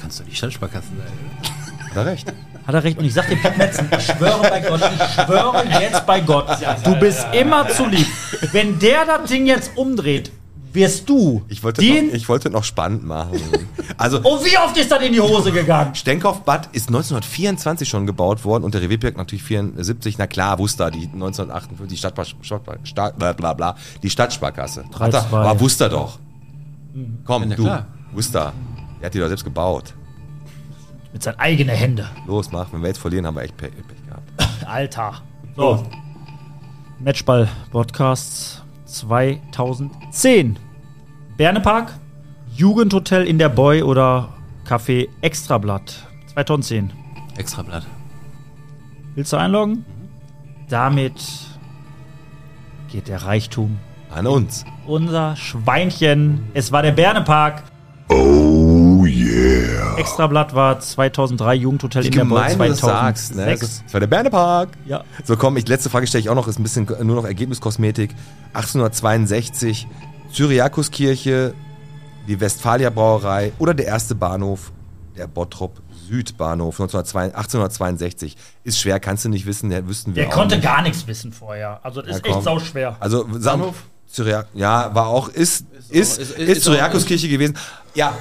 Kannst du die Stadtsparkasse sein. Hat er recht. Hat er recht. Und ich sag dir, Pete Metzen, ich schwöre bei Gott, ich schwöre jetzt bei Gott, du bist immer zu lieb. Wenn der das Ding jetzt umdreht, wirst du Ich wollte, den... noch, ich wollte noch spannend machen. Also, oh, wie oft ist das in die Hose gegangen? Stenkhoff-Bad ist 1924 schon gebaut worden und der Revierpark natürlich 74. Na klar, wusste er, die 1958, die Stadtbar, Stadt, bla, bla, bla, die Stadtsparkasse. Hat er, 3-2. war wusste er doch. Komm, Ja, du, klar. wusste er. Hat die doch selbst gebaut. Mit seinen eigenen Händen. Los, mach. Wenn wir jetzt verlieren, haben wir echt Pech, Pech gehabt. Alter. So. Matchball Podcasts 2010. Bernepark, Jugendhotel in der Boy oder Café Extrablatt 2010. Extrablatt. Willst du einloggen? Damit geht der Reichtum. An uns. Unser Schweinchen. Es war der Bernepark. Oh yeah. Extrablatt war 2003 Jugendhotel Wie in der gemein du das 2006. sagst. Ne? Das war der Bernepark. Ja. So, komm, ich, letzte Frage stelle ich auch noch, ist ein bisschen nur noch Ergebniskosmetik. 1862, Syriakuskirche, die Westfalia Brauerei oder der erste Bahnhof, der Bottrop Südbahnhof 1902 1862. Ist schwer, kannst du nicht wissen, der wüssten wir Der konnte nicht. gar nichts wissen vorher. Also das ist Ja, komm. echt sauschwer. Also sagen Syriak, ja, war auch, ist, ist, ist, ist- Syriakuskirche gewesen. Ja,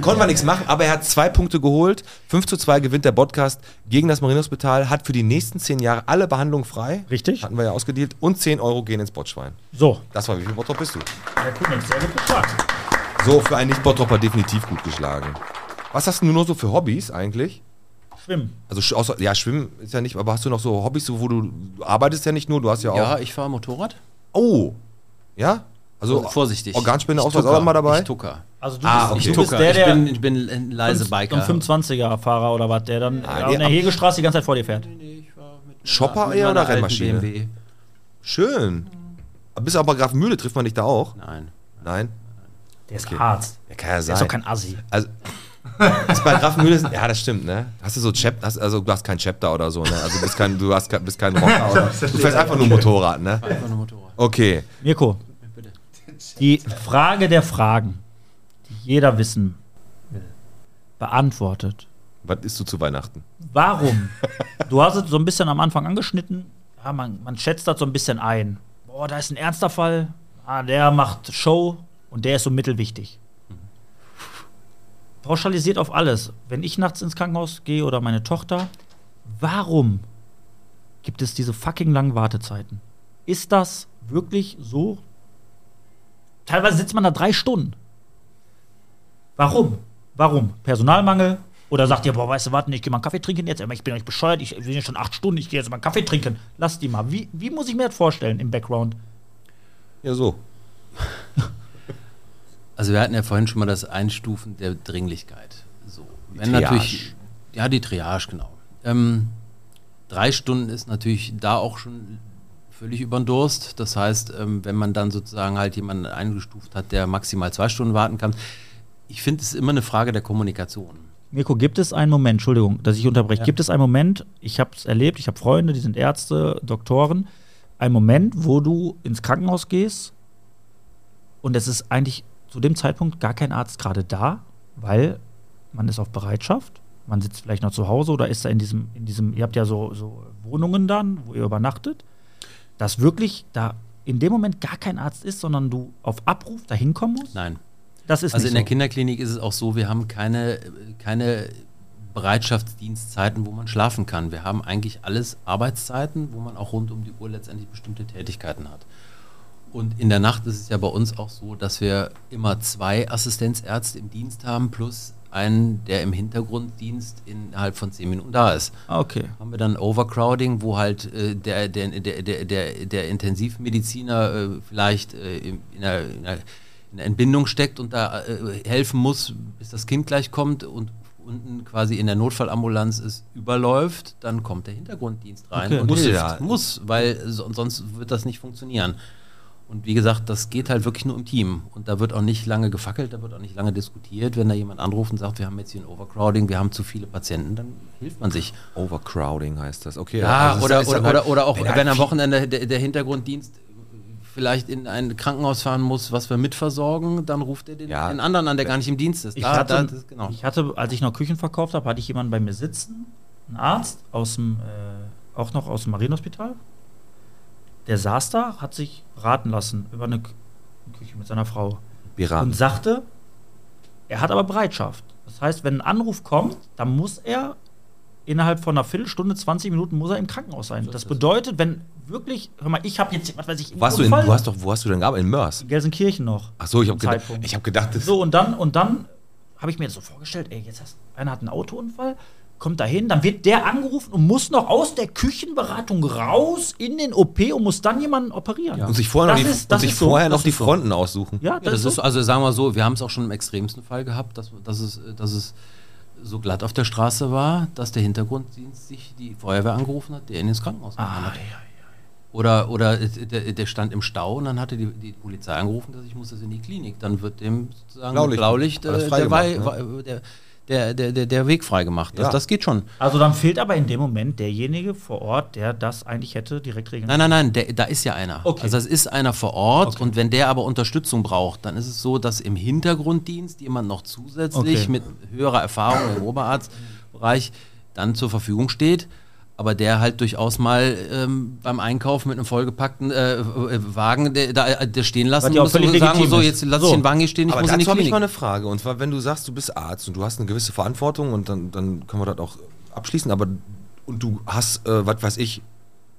konnte man nichts machen, aber er hat zwei Punkte geholt. 5 zu 2 gewinnt der Podcast gegen das Marinehospital, hat für die nächsten zehn Jahre alle Behandlungen frei. Richtig. Hatten wir ja ausgedealt. Und 10 Euro gehen ins Botschwein. So, Das war, wie viel Bottrop bist du? der König, sehr gut geschlagen. So, für einen Nicht-Bottropper definitiv gut geschlagen. Was hast du nur noch so für Hobbys eigentlich? Schwimmen. Also, außer, ja, Schwimmen ist ja nicht, aber hast du noch so Hobbys, wo du, du arbeitest ja nicht nur, du hast ja auch. Ja, ich fahre Motorrad. Oh! Ja? Also, Vorsichtig. Organspende, Ich auch immer dabei? Ich tucker. Also du Ah, bist, okay. Ich du bist tucker. der, ich, der bin, ich bin ein leise Biker. so ein 25er-Fahrer oder was, der dann an nee, der Hegestraße die ganze Zeit vor dir fährt. Shopper Mit eher oder Rennmaschine? BMW. Schön. Bis aber Grafenmühle trifft man dich da auch? Nein. Nein? Der ist Okay. Arzt. Ja, kann ja Der sein. ist doch kein Assi. also, ist bei Grafenmühle, ja, das stimmt, ne? Hast du so Chap, hast, also du hast kein Chapter oder so, ne? Also du bist kein, du hast, kein- bist kein Rocker oder, du fährst einfach nur Motorrad, ne? Einfach nur Motorrad. Okay. Mirko. Die Frage der Fragen, die jeder wissen will, beantwortet. Was isst du zu Weihnachten? Warum? Du hast es so ein bisschen am Anfang angeschnitten. Ja, man, man schätzt das so ein bisschen ein. Boah, da ist ein ernster Fall. Ah, der macht Show und der ist so mittelwichtig. Pauschalisiert auf alles. Wenn ich nachts ins Krankenhaus gehe oder meine Tochter, warum gibt es diese fucking langen Wartezeiten? Ist das wirklich so? Teilweise sitzt man da drei Stunden. Warum? Warum? Personalmangel? Oder sagt ihr, boah, weißt du, warte, ich gehe mal einen Kaffee trinken jetzt, aber ich bin euch bescheuert, ich bin ja schon acht Stunden, ich gehe jetzt mal einen Kaffee trinken. Lass die mal. Wie, wie muss ich mir das vorstellen im Background? Ja, so. Also wir hatten ja vorhin schon mal das Einstufen der Dringlichkeit. So. Wenn Triage. natürlich. Ja, die Triage, genau. Ähm, drei Stunden ist natürlich da auch schon völlig über den Durst. Das heißt, ähm, wenn man dann sozusagen halt jemanden eingestuft hat, der maximal zwei Stunden warten kann, ich finde es immer eine Frage der Kommunikation. Mirko, gibt es einen Moment, Entschuldigung, dass ich unterbreche, Ja. gibt es einen Moment, ich habe es erlebt, ich habe Freunde, die sind Ärzte, Doktoren, einen Moment, wo du ins Krankenhaus gehst und es ist eigentlich zu dem Zeitpunkt gar kein Arzt gerade da, weil man ist auf Bereitschaft, man sitzt vielleicht noch zu Hause oder ist da in diesem, in diesem, ihr habt ja so, so Wohnungen dann, wo ihr übernachtet, dass wirklich da in dem Moment gar kein Arzt ist, sondern du auf Abruf da hinkommen musst? Nein. Das ist Also in der so. Kinderklinik ist es auch so, wir haben keine, keine Bereitschaftsdienstzeiten, wo man schlafen kann. Wir haben eigentlich alles Arbeitszeiten, wo man auch rund um die Uhr letztendlich bestimmte Tätigkeiten hat. Und in der Nacht ist es ja bei uns auch so, dass wir immer zwei Assistenzärzte im Dienst haben, plus einen, der im Hintergrunddienst innerhalb von zehn Minuten da ist. Ah, Okay. Haben wir dann Overcrowding, wo halt äh, der, der, der, der, der, der Intensivmediziner äh, vielleicht äh, in, in, einer, in, einer, in einer Entbindung steckt und da äh, helfen muss, bis das Kind gleich kommt und unten quasi in der Notfallambulanz es überläuft, dann kommt der Hintergrunddienst rein Okay. und Muss ja. Muss, weil so, sonst wird das nicht funktionieren. Und wie gesagt, das geht halt wirklich nur im Team. Und da wird auch nicht lange gefackelt, da wird auch nicht lange diskutiert. Wenn da jemand anruft und sagt, wir haben jetzt hier ein Overcrowding, wir haben zu viele Patienten, dann hilft man sich. Overcrowding heißt das. Okay. Ja, also oder, oder, oder, oder auch, wenn wenn, am Wochenende der, der Hintergrunddienst vielleicht in ein Krankenhaus fahren muss, was wir mitversorgen, dann ruft er den, Ja. den anderen an, der gar nicht im Dienst ist. Ich, Da- hatte, da- das- genau. ich hatte, als ich noch Küchen verkauft habe, hatte ich jemanden bei mir sitzen, einen Arzt aus dem, äh, auch noch aus dem Marienhospital. Der saß da, hat sich beraten lassen über eine Kü- Küche mit seiner Frau Piraten. und sagte, er hat aber Bereitschaft. Das heißt, wenn ein Anruf kommt, dann muss er innerhalb von einer Viertelstunde, 20 Minuten muss er im Krankenhaus sein. Das bedeutet, wenn wirklich, hör mal, ich habe jetzt, was weiß ich, Warst du in, du hast doch, wo hast du denn gearbeitet? In Mörs? in Gelsenkirchen noch. Ach so, ich habe gedacht, ich hab gedacht, das So, und dann, und dann habe ich mir das so vorgestellt, ey, jetzt hast einer hat einen Autounfall, kommt da hin, dann wird der angerufen und muss noch aus der Küchenberatung raus in den OP und muss dann jemanden operieren. und sich vorher noch Das die, ist- das und sich so, vorher das noch die so. Fronten aussuchen. Ja, Ja, das ist, also sagen wir so, wir haben es auch schon im extremsten Fall gehabt, dass, dass, es, dass es so glatt auf der Straße war, dass der Hintergrunddienst sich die Feuerwehr angerufen hat, der ihn ins Krankenhaus gefahren Ah, hat. Oder, oder der, der stand im Stau und dann hatte die, die Polizei angerufen, dass ich muss das in die Klinik. Dann wird dem sozusagen Blaulicht. Blaulicht, äh, der, ne? Der, der, der, der, Weg frei gemacht. Das, Ja. das geht schon. Also dann fehlt aber in dem Moment derjenige vor Ort, der das eigentlich hätte direkt regeln Nein, nein, nein, der, da ist ja einer. Okay. Also es ist einer vor Ort und wenn der aber Unterstützung braucht, dann ist es so, dass im Hintergrunddienst jemand noch zusätzlich Okay. mit höherer Erfahrung im Oberarztbereich dann zur Verfügung steht. Aber der halt durchaus mal ähm, beim Einkauf mit einem vollgepackten äh, äh, Wagen der, da, der stehen lassen muss und sagen, so, jetzt lass So. ich den Wagen hier stehen, ich Aber muss in die dazu habe ich Klinik. mal eine Frage. Und zwar, wenn du sagst, du bist Arzt und du hast eine gewisse Verantwortung und dann, dann können wir das auch abschließen, aber und du hast, äh, was weiß ich,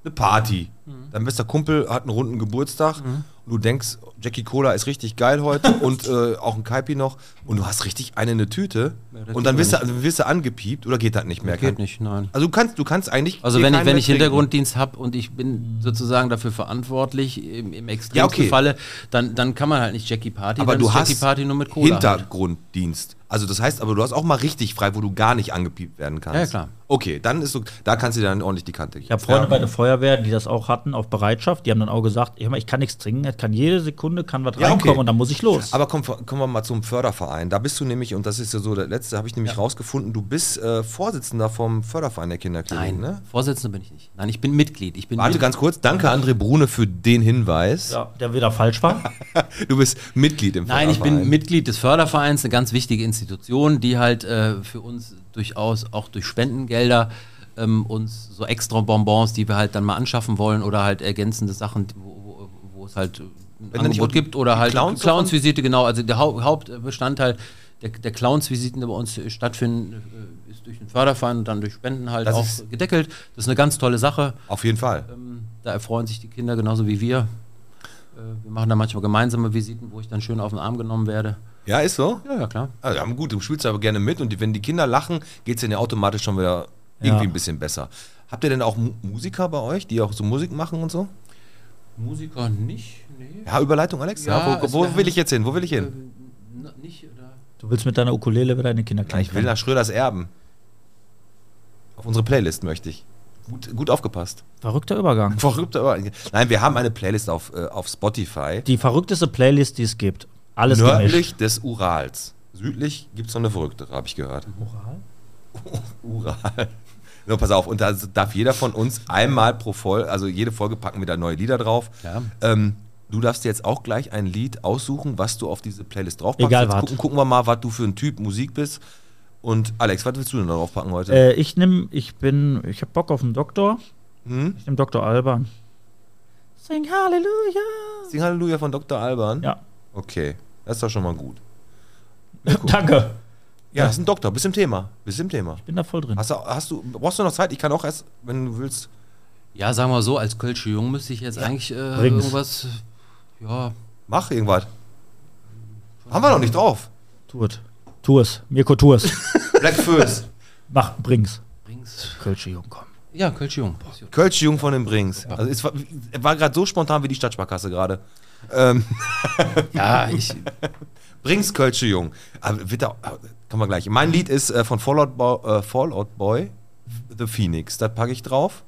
eine Party. Mhm. Dein bester Kumpel hat einen runden Geburtstag und du denkst, Jackie Cola ist richtig geil heute und äh, auch ein Kaipi noch und du hast richtig eine in der Tüte Ja, das und dann geht wirst du, wirst du angepiept oder geht das nicht mehr? Geht Kann- nicht, nein. Also du kannst, du kannst eigentlich. Also wenn ich, wenn ich trinken. Hintergrunddienst habe und ich bin sozusagen dafür verantwortlich im, im extremsten Ja, okay. Falle, dann, dann kann man halt nicht Jackie Party, Aber du ist Jackie hast Party nur mit Cola. halt. Also das heißt, aber du hast auch mal richtig frei, wo du gar nicht angepiept werden kannst. Ja, klar. Okay, dann ist so, da kannst du dir dann ordentlich die Kante geben. Ich habe Freunde ja. bei der Feuerwehr, die das auch hatten, auf Bereitschaft. Die haben dann auch gesagt, ich kann nichts trinken, es kann jede Sekunde kann was Ja, okay. reinkommen und dann muss ich los. Aber komm, kommen wir mal zum Förderverein. Da bist du nämlich, und das ist ja so der letzte, habe ich nämlich rausgefunden, du bist äh, Vorsitzender vom Förderverein der Kinderklinik, Nein, ne? Vorsitzender bin ich nicht. Nein, ich bin Mitglied. Ich bin Warte mit- ganz kurz, danke André Brune für den Hinweis. ja, der wieder falsch war. Du bist Mitglied im Nein, ich Förderverein. bin Mitglied des Fördervereins, eine ganz wichtige Institution, die halt äh, für uns durchaus auch durch Spendengelder ähm, uns so extra Bonbons, die wir halt dann mal anschaffen wollen oder halt ergänzende Sachen, wo, wo, wo es halt ein Wenn Angebot gibt oder halt Clowns Clownsvisite, genau. Also der Hau Hauptbestandteil der, der Clownsvisiten, die bei uns äh, stattfinden, äh, ist durch den Förderverein und dann durch Spenden halt Das auch gedeckelt. Das ist eine ganz tolle Sache. Auf jeden Fall. Ähm, da erfreuen sich die Kinder genauso wie wir. Äh, wir machen da manchmal gemeinsame Visiten, wo ich dann schön auf den Arm genommen werde. Ja, ist so? Ja, ja, klar. Also, ja, gut, du spielst aber gerne mit und die, wenn die Kinder lachen, geht es denen ja automatisch schon wieder irgendwie Ja. ein bisschen besser. Habt ihr denn auch Mu Musiker bei euch, die auch so Musik machen und so? Musiker nicht, nee. Ja, Überleitung, Alex? Ja, Ja, wo wo will ich jetzt hin? Wo will ich hin? Äh, nicht, oder? Du willst mit deiner Ukulele wieder in die Ja, Kinderklinik. ich will nach Schröders Erben. Auf unsere Playlist möchte ich. Gut, gut aufgepasst. Verrückter Übergang. Verrückter Übergang. Nein, wir haben eine Playlist auf, äh, auf Spotify. Die verrückteste Playlist, die es gibt. Alles Nördlich gemischt. des Urals. Südlich gibt es noch eine verrücktere, habe ich gehört. Ural. So, pass auf, und da darf jeder von uns einmal pro Folge, also jede Folge packen wir da neue Lieder drauf. Ja. Ähm, du darfst dir jetzt auch gleich ein Lied aussuchen, was du auf diese Playlist draufpackst. Egal jetzt was. gucken, gucken wir mal, was du für ein Typ Musik bist. Und Alex, was willst du denn da draufpacken heute? Äh, ich nehme, ich bin, ich habe Bock auf einen Doktor. Hm? Ich nehme Dr. Alban. Sing Halleluja. Sing Halleluja von Dr. Alban? Ja. Okay, das ist doch schon mal gut. Danke. Ja, das ist ein Doktor, bist im Thema. Bist im Thema. Bin da voll drin. Hast du, hast du, brauchst du noch Zeit? Ich kann auch erst, wenn du willst. Ja, sagen wir so, als Kölsche Jung müsste ich jetzt eigentlich äh, Bring's. irgendwas. Ja, Mach irgendwas. Haben wir noch nicht drauf. Tu es. Tu es. Mirko, tu es. Black Föß. Mach, bring's. bring's. Kölsche Jung, komm. Ja, Kölsche Jung. Kölsche Jung von den Brings. Also es war, war gerade so spontan wie die Stadtsparkasse gerade. Ähm, Ja, ich. Brings Kölsche Jung. Aber da, kann man gleich. Mein Lied ist äh, von Fallout Boy, äh, Fallout Boy, The Phoenix. Das packe ich drauf.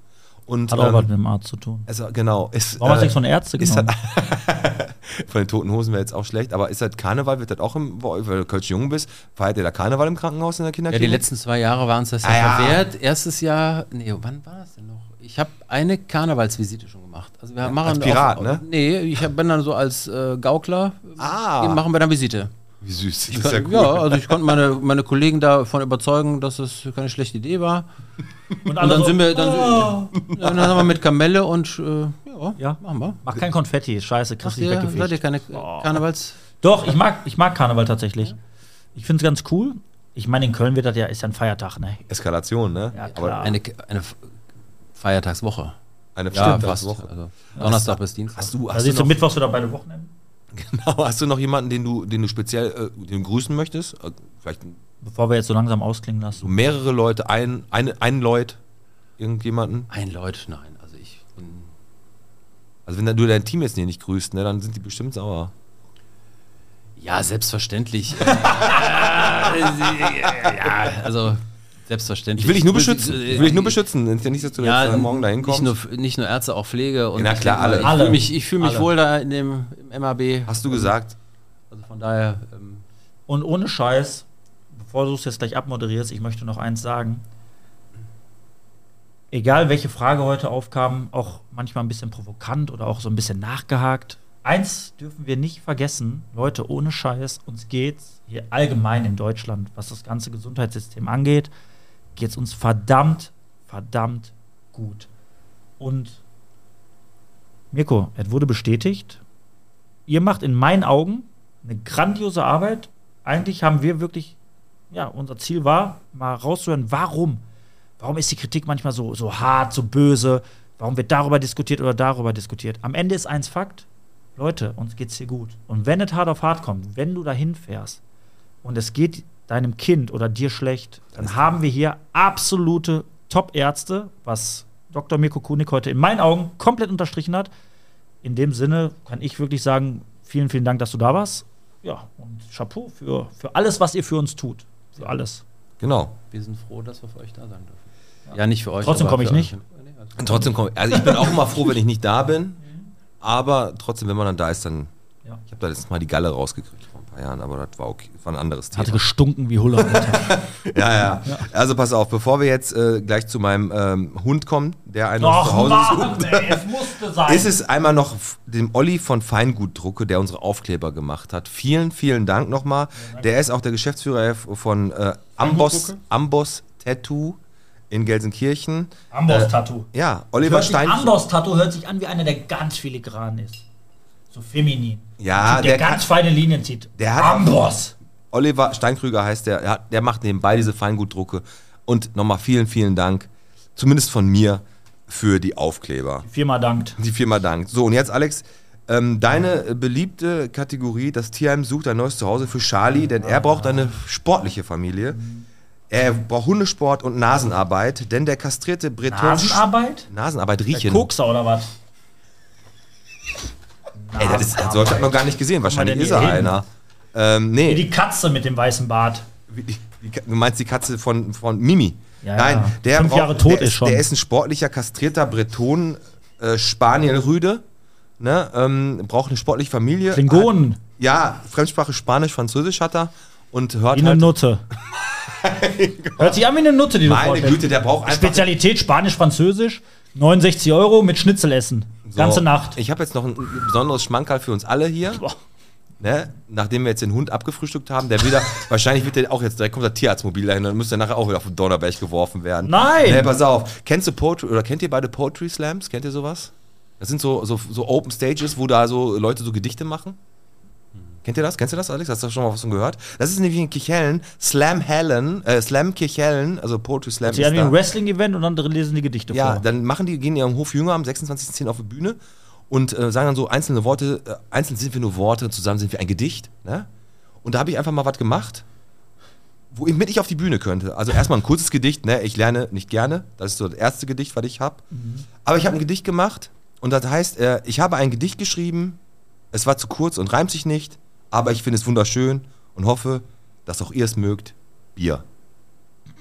Und Hat auch was ähm, mit dem Arzt zu tun. also, genau. Ist, Warum hast du äh, nichts von Ärzte ist genommen? von den Toten Hosen wäre jetzt auch schlecht, aber ist das Karneval, wird das auch im, weil du Kölsch Jung bist, feiert ihr da Karneval im Krankenhaus in der Ja, Kinderklinik? die letzten zwei Jahre waren es das ja, Ah, ja. verwehrt. Erstes Jahr, nee, wann war das denn noch? Ich habe eine Karnevalsvisite schon gemacht. Also wir machen als Pirat, auch, ne? Nee, ich hab, bin dann so als äh, Gaukler. Ah. Machen wir dann Visite. Wie süß. Ich Das ist ja cool. ja, also ich konnte meine, meine Kollegen davon überzeugen, dass es keine schlechte Idee war. Und, Und dann so, sind wir, dann, oh. ja, dann haben wir mit Kamelle und äh, ja, Ja. machen wir. Mach kein Konfetti, scheiße, kriegst nicht ihr, seid ihr weggefegt. keine Oh. Karnevals? Doch, ich mag, ich mag Karneval tatsächlich. Ich finde es ganz cool. Ich meine, in Köln wird das ja, ist ja ein Feiertag, ne? Eskalation, ne? Ja, Aber klar. Eine, eine F- Feiertagswoche. eine Ja, Stimmt, fast. Woche. Also Donnerstag bis Dienstag. Hast du, Da hast, siehst du du noch, mittwochs wieder beide Wochenenden. genau, hast du noch jemanden, den du, den du speziell äh, den du grüßen möchtest? Äh, Vielleicht Bevor wir jetzt so langsam ausklingen lassen. mehrere Leute, ein, ein, ein Leut, irgendjemanden? Ein Leut, nein. Also ich bin. Also wenn du dein Team jetzt nicht grüßt, ne, dann sind die bestimmt sauer. Ja, selbstverständlich. ja, also selbstverständlich. Ich will dich nur beschützen. Ich will dich nur beschützen. Ist ja nicht, dass du Ja, jetzt äh, morgen dahin nicht kommst. nur, nicht nur Ärzte, auch Pflege. Und Na ich klar, alle. Ich fühle mich, ich fühl mich Alle. wohl da in dem im MAB. Hast du gesagt? Also von daher, ähm, Und ohne Scheiß, bevor du es jetzt gleich abmoderierst, ich möchte noch eins sagen. Egal welche Frage heute aufkam, auch manchmal ein bisschen provokant oder auch so ein bisschen nachgehakt. Eins dürfen wir nicht vergessen, Leute, ohne Scheiß, uns geht's hier allgemein in Deutschland, was das ganze Gesundheitssystem angeht, geht's uns verdammt, verdammt gut. Und Mirko, es wurde bestätigt, ihr macht in meinen Augen eine grandiose Arbeit. Eigentlich haben wir wirklich, ja, unser Ziel war, mal rauszuhören, warum? Warum ist die Kritik manchmal so, so hart, so böse? Warum wird darüber diskutiert oder darüber diskutiert? Am Ende ist eins Fakt. Leute, uns geht's hier gut. Und wenn es hart auf hart kommt, wenn du dahin fährst und es geht deinem Kind oder dir schlecht, dann haben wir hier absolute Top-Ärzte, was Dr. Mirko Kunik heute in meinen Augen komplett unterstrichen hat. In dem Sinne kann ich wirklich sagen, vielen, vielen Dank, dass du da warst. Ja, und Chapeau für, für alles, was ihr für uns tut. Für alles. Genau. Wir sind froh, dass wir für euch da sein dürfen. Ja, nicht für euch. Trotzdem komme ich nicht. Nee, also- Und trotzdem komme also ich bin auch immer froh, wenn ich nicht da bin. Aber trotzdem, wenn man dann da ist, dann. Ja. Ich habe da letztes Mal die Galle rausgekriegt paar Jahren, aber das war okay. Das war ein anderes Thema. Hatte gestunken wie Huller. Alter. Ja, ja, Also pass auf, bevor wir jetzt äh, gleich zu meinem ähm, Hund kommen, der einen noch zu Hause Mann, sucht, ey, es musste sein. ist es einmal noch dem Olli von Feingutdrucke, der unsere Aufkleber gemacht hat. Vielen, vielen Dank nochmal. Der ist auch der Geschäftsführer von äh, Amboss, Amboss Tattoo in Gelsenkirchen. Amboss-Tattoo. Ja, Oliver Stein. Amboss-Tattoo hört sich an wie einer, der ganz filigran ist. So feminin. Ja, der, der kann- ganz feine Linien zieht. Der hat- Amboss. Oliver Steinkrüger heißt der, der, der macht nebenbei diese Feingutdrucke. Und nochmal vielen, vielen Dank, zumindest von mir, für die Aufkleber. Viermal dankt. Die Firma dankt. So, und jetzt, Alex, ähm, deine beliebte Kategorie, das Tierheim sucht ein neues Zuhause für Charlie, denn er braucht eine sportliche Familie. Er braucht Hundesport und Nasenarbeit, denn der kastrierte Breton... Nasenarbeit? Nasenarbeit Der riechen. Kokser oder was? Ey, das ist, so habe ich noch gar nicht gesehen. Wahrscheinlich ist er hin? einer. Ähm, Wie nee, die Katze mit dem weißen Bart. Wie die, die, du meinst die Katze von, von Mimi? Ja, Nein, ja. der, Fünf Jahre tot der ist schon. Der ist ein sportlicher, kastrierter Breton, äh, Spanielrüde. Ne, ähm, braucht eine sportliche Familie. Klingonen. Ja, Fremdsprache Spanisch, Französisch hat er. Und hört Wie eine halt, Nutte. Hört sich an wie eine Nutte, die du meine. Güte, der braucht einfach... Spezialität Spanisch-Französisch. 69 Euro mit Schnitzel essen. So, Ganze Nacht. Ich habe jetzt noch ein besonderes Schmankerl für uns alle hier. Boah. Ne? Nachdem wir jetzt den Hund abgefrühstückt haben, der wieder, wahrscheinlich wird der auch jetzt, direkt kommt der Tierarztmobil dahin, dann müsste er nachher auch wieder auf den Donnerberg geworfen werden. Nein! Ne, pass auf. Kennst du Poetry, oder kennt ihr beide Poetry Slams? Kennt ihr sowas? Das sind so, so, so Open Stages, wo da so Leute so Gedichte machen. Kennt ihr das? Kennst du das, Alex? Hast du schon mal was von gehört? Das ist nämlich in Kirchhellen, Slam Hellen, äh, Slam Kirchhellen, also Poetry Slam. Sie ist haben ein Wrestling-Event und dann lesen die Gedichte Ja, vor. dann machen die, gehen ihrem Hof Jünger am 26.10. auf die Bühne und äh, sagen dann so einzelne Worte, äh, einzeln sind wir nur Worte, zusammen sind wir ein Gedicht. Ne? Und da habe ich einfach mal was gemacht, wo ich auf die Bühne könnte. Also erstmal ein kurzes Gedicht, ne? ich lerne nicht gerne, das ist so das erste Gedicht, was ich habe. Aber ich habe ein Gedicht gemacht und das heißt, äh, ich habe ein Gedicht geschrieben, es war zu kurz und reimt sich nicht, aber ich finde es wunderschön und hoffe, dass auch ihr es mögt. Bier.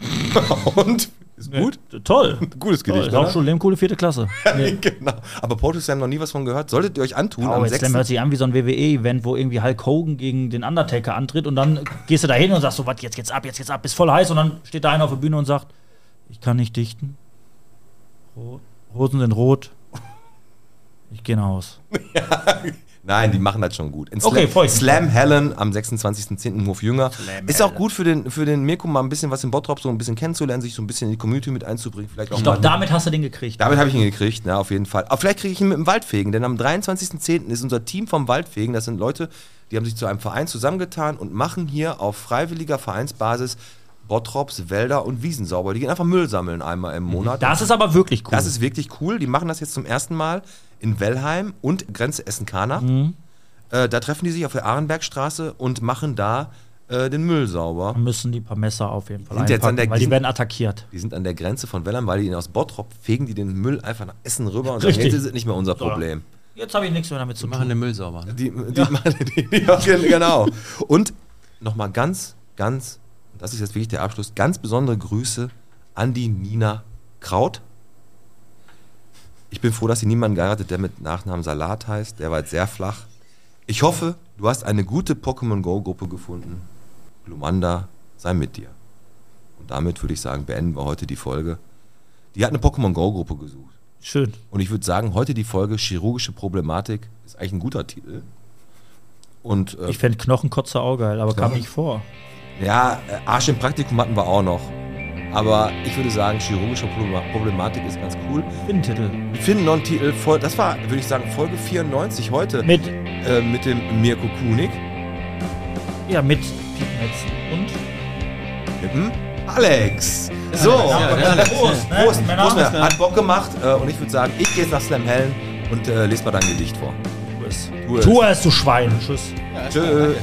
und? Ist gut? Toll. Gutes Toll. Gedicht, Ist oder? auch schon coole vierte Klasse. Nee. genau. Aber Poetry Slam noch nie was von gehört. Solltet ihr euch antun Oh, am jetzt 6. Slam hört sich an wie so ein WWE-Event, wo irgendwie Hulk Hogan gegen den Undertaker antritt und dann gehst du da hin und sagst so, was, jetzt geht's ab, jetzt geht's ab, ist voll heiß und dann steht da einer auf der Bühne und sagt, ich kann nicht dichten. Ro Rosen sind rot. Ich gehe nach Haus. Nein, die machen das schon gut. In Okay, Slam. Slam Helen am 26.10. im Hof Jünger. Slam Ist auch gut für den, für den Mirko mal ein bisschen was im Bottrop so ein bisschen kennenzulernen, sich so ein bisschen in die Community mit einzubringen. Vielleicht auch Ich glaube, damit hast du den gekriegt. Damit habe ich ihn gekriegt, ne, auf jeden Fall. Aber vielleicht kriege ich ihn mit dem Waldfegen, denn am 23.10. ist unser Team vom Waldfegen, das sind Leute, die haben sich zu einem Verein zusammengetan und machen hier auf freiwilliger Vereinsbasis Bottrops, Wälder und Wiesen sauber. Die gehen einfach Müll sammeln einmal im Monat. Das ist aber wirklich cool. Das ist wirklich cool. Die machen das jetzt zum ersten Mal in Wellheim und Grenze Essen-Kana. Mhm. Äh, da treffen die sich auf der Ahrenbergstraße und machen da äh, den Müll sauber. Da müssen die paar Messer auf jeden Fall Sind jetzt an einpacken, der- weil die die- werden attackiert. Die sind an der Grenze von Wellheim, weil die aus Bottrop fegen, die den Müll einfach nach Essen rüber und sagen, Richtig. jetzt ist es nicht mehr unser So. Problem. Jetzt habe ich nichts mehr damit zu Wir machen tun. den Müll sauber. Ne? Die, die, machen- die, die, ja, genau. Und nochmal ganz, ganz, das ist jetzt wirklich der Abschluss, ganz besondere Grüße an die Nina Kraut. Ich bin froh, dass sie niemanden geheiratet, der mit Nachnamen Salat heißt. Der war jetzt sehr flach. Ich hoffe, du hast eine gute Pokémon Go Gruppe gefunden. Glumanda, sei mit dir. Und damit würde ich sagen, beenden wir heute die Folge. Die hat eine Pokémon Go-Gruppe gesucht. Schön. Und ich würde sagen, heute die Folge Chirurgische Problematik ist eigentlich ein guter Titel. Und äh, Ich fände Knochenkotze auch geil, aber kam nicht vor. Ja, äh, Arsch im Praktikum hatten wir auch noch. Aber ich würde sagen, chirurgische Problema- Problematik ist ganz cool. Finden noch einen Titel, das war, würde ich sagen, Folge 94 heute Mit, äh, mit dem Mirko Kunig. ja, mit Piepnetzen und. Mit dem Alex. So, Ja, der Alex. Prost, ne? Prost. Prost, hat Bock gemacht. Äh, und ich würde sagen, ich gehe jetzt nach Slam Hellen und äh, lese mal dein Gedicht vor. Tu es. Tu es. Tu es, du Schwein. Tschüss. Tschö.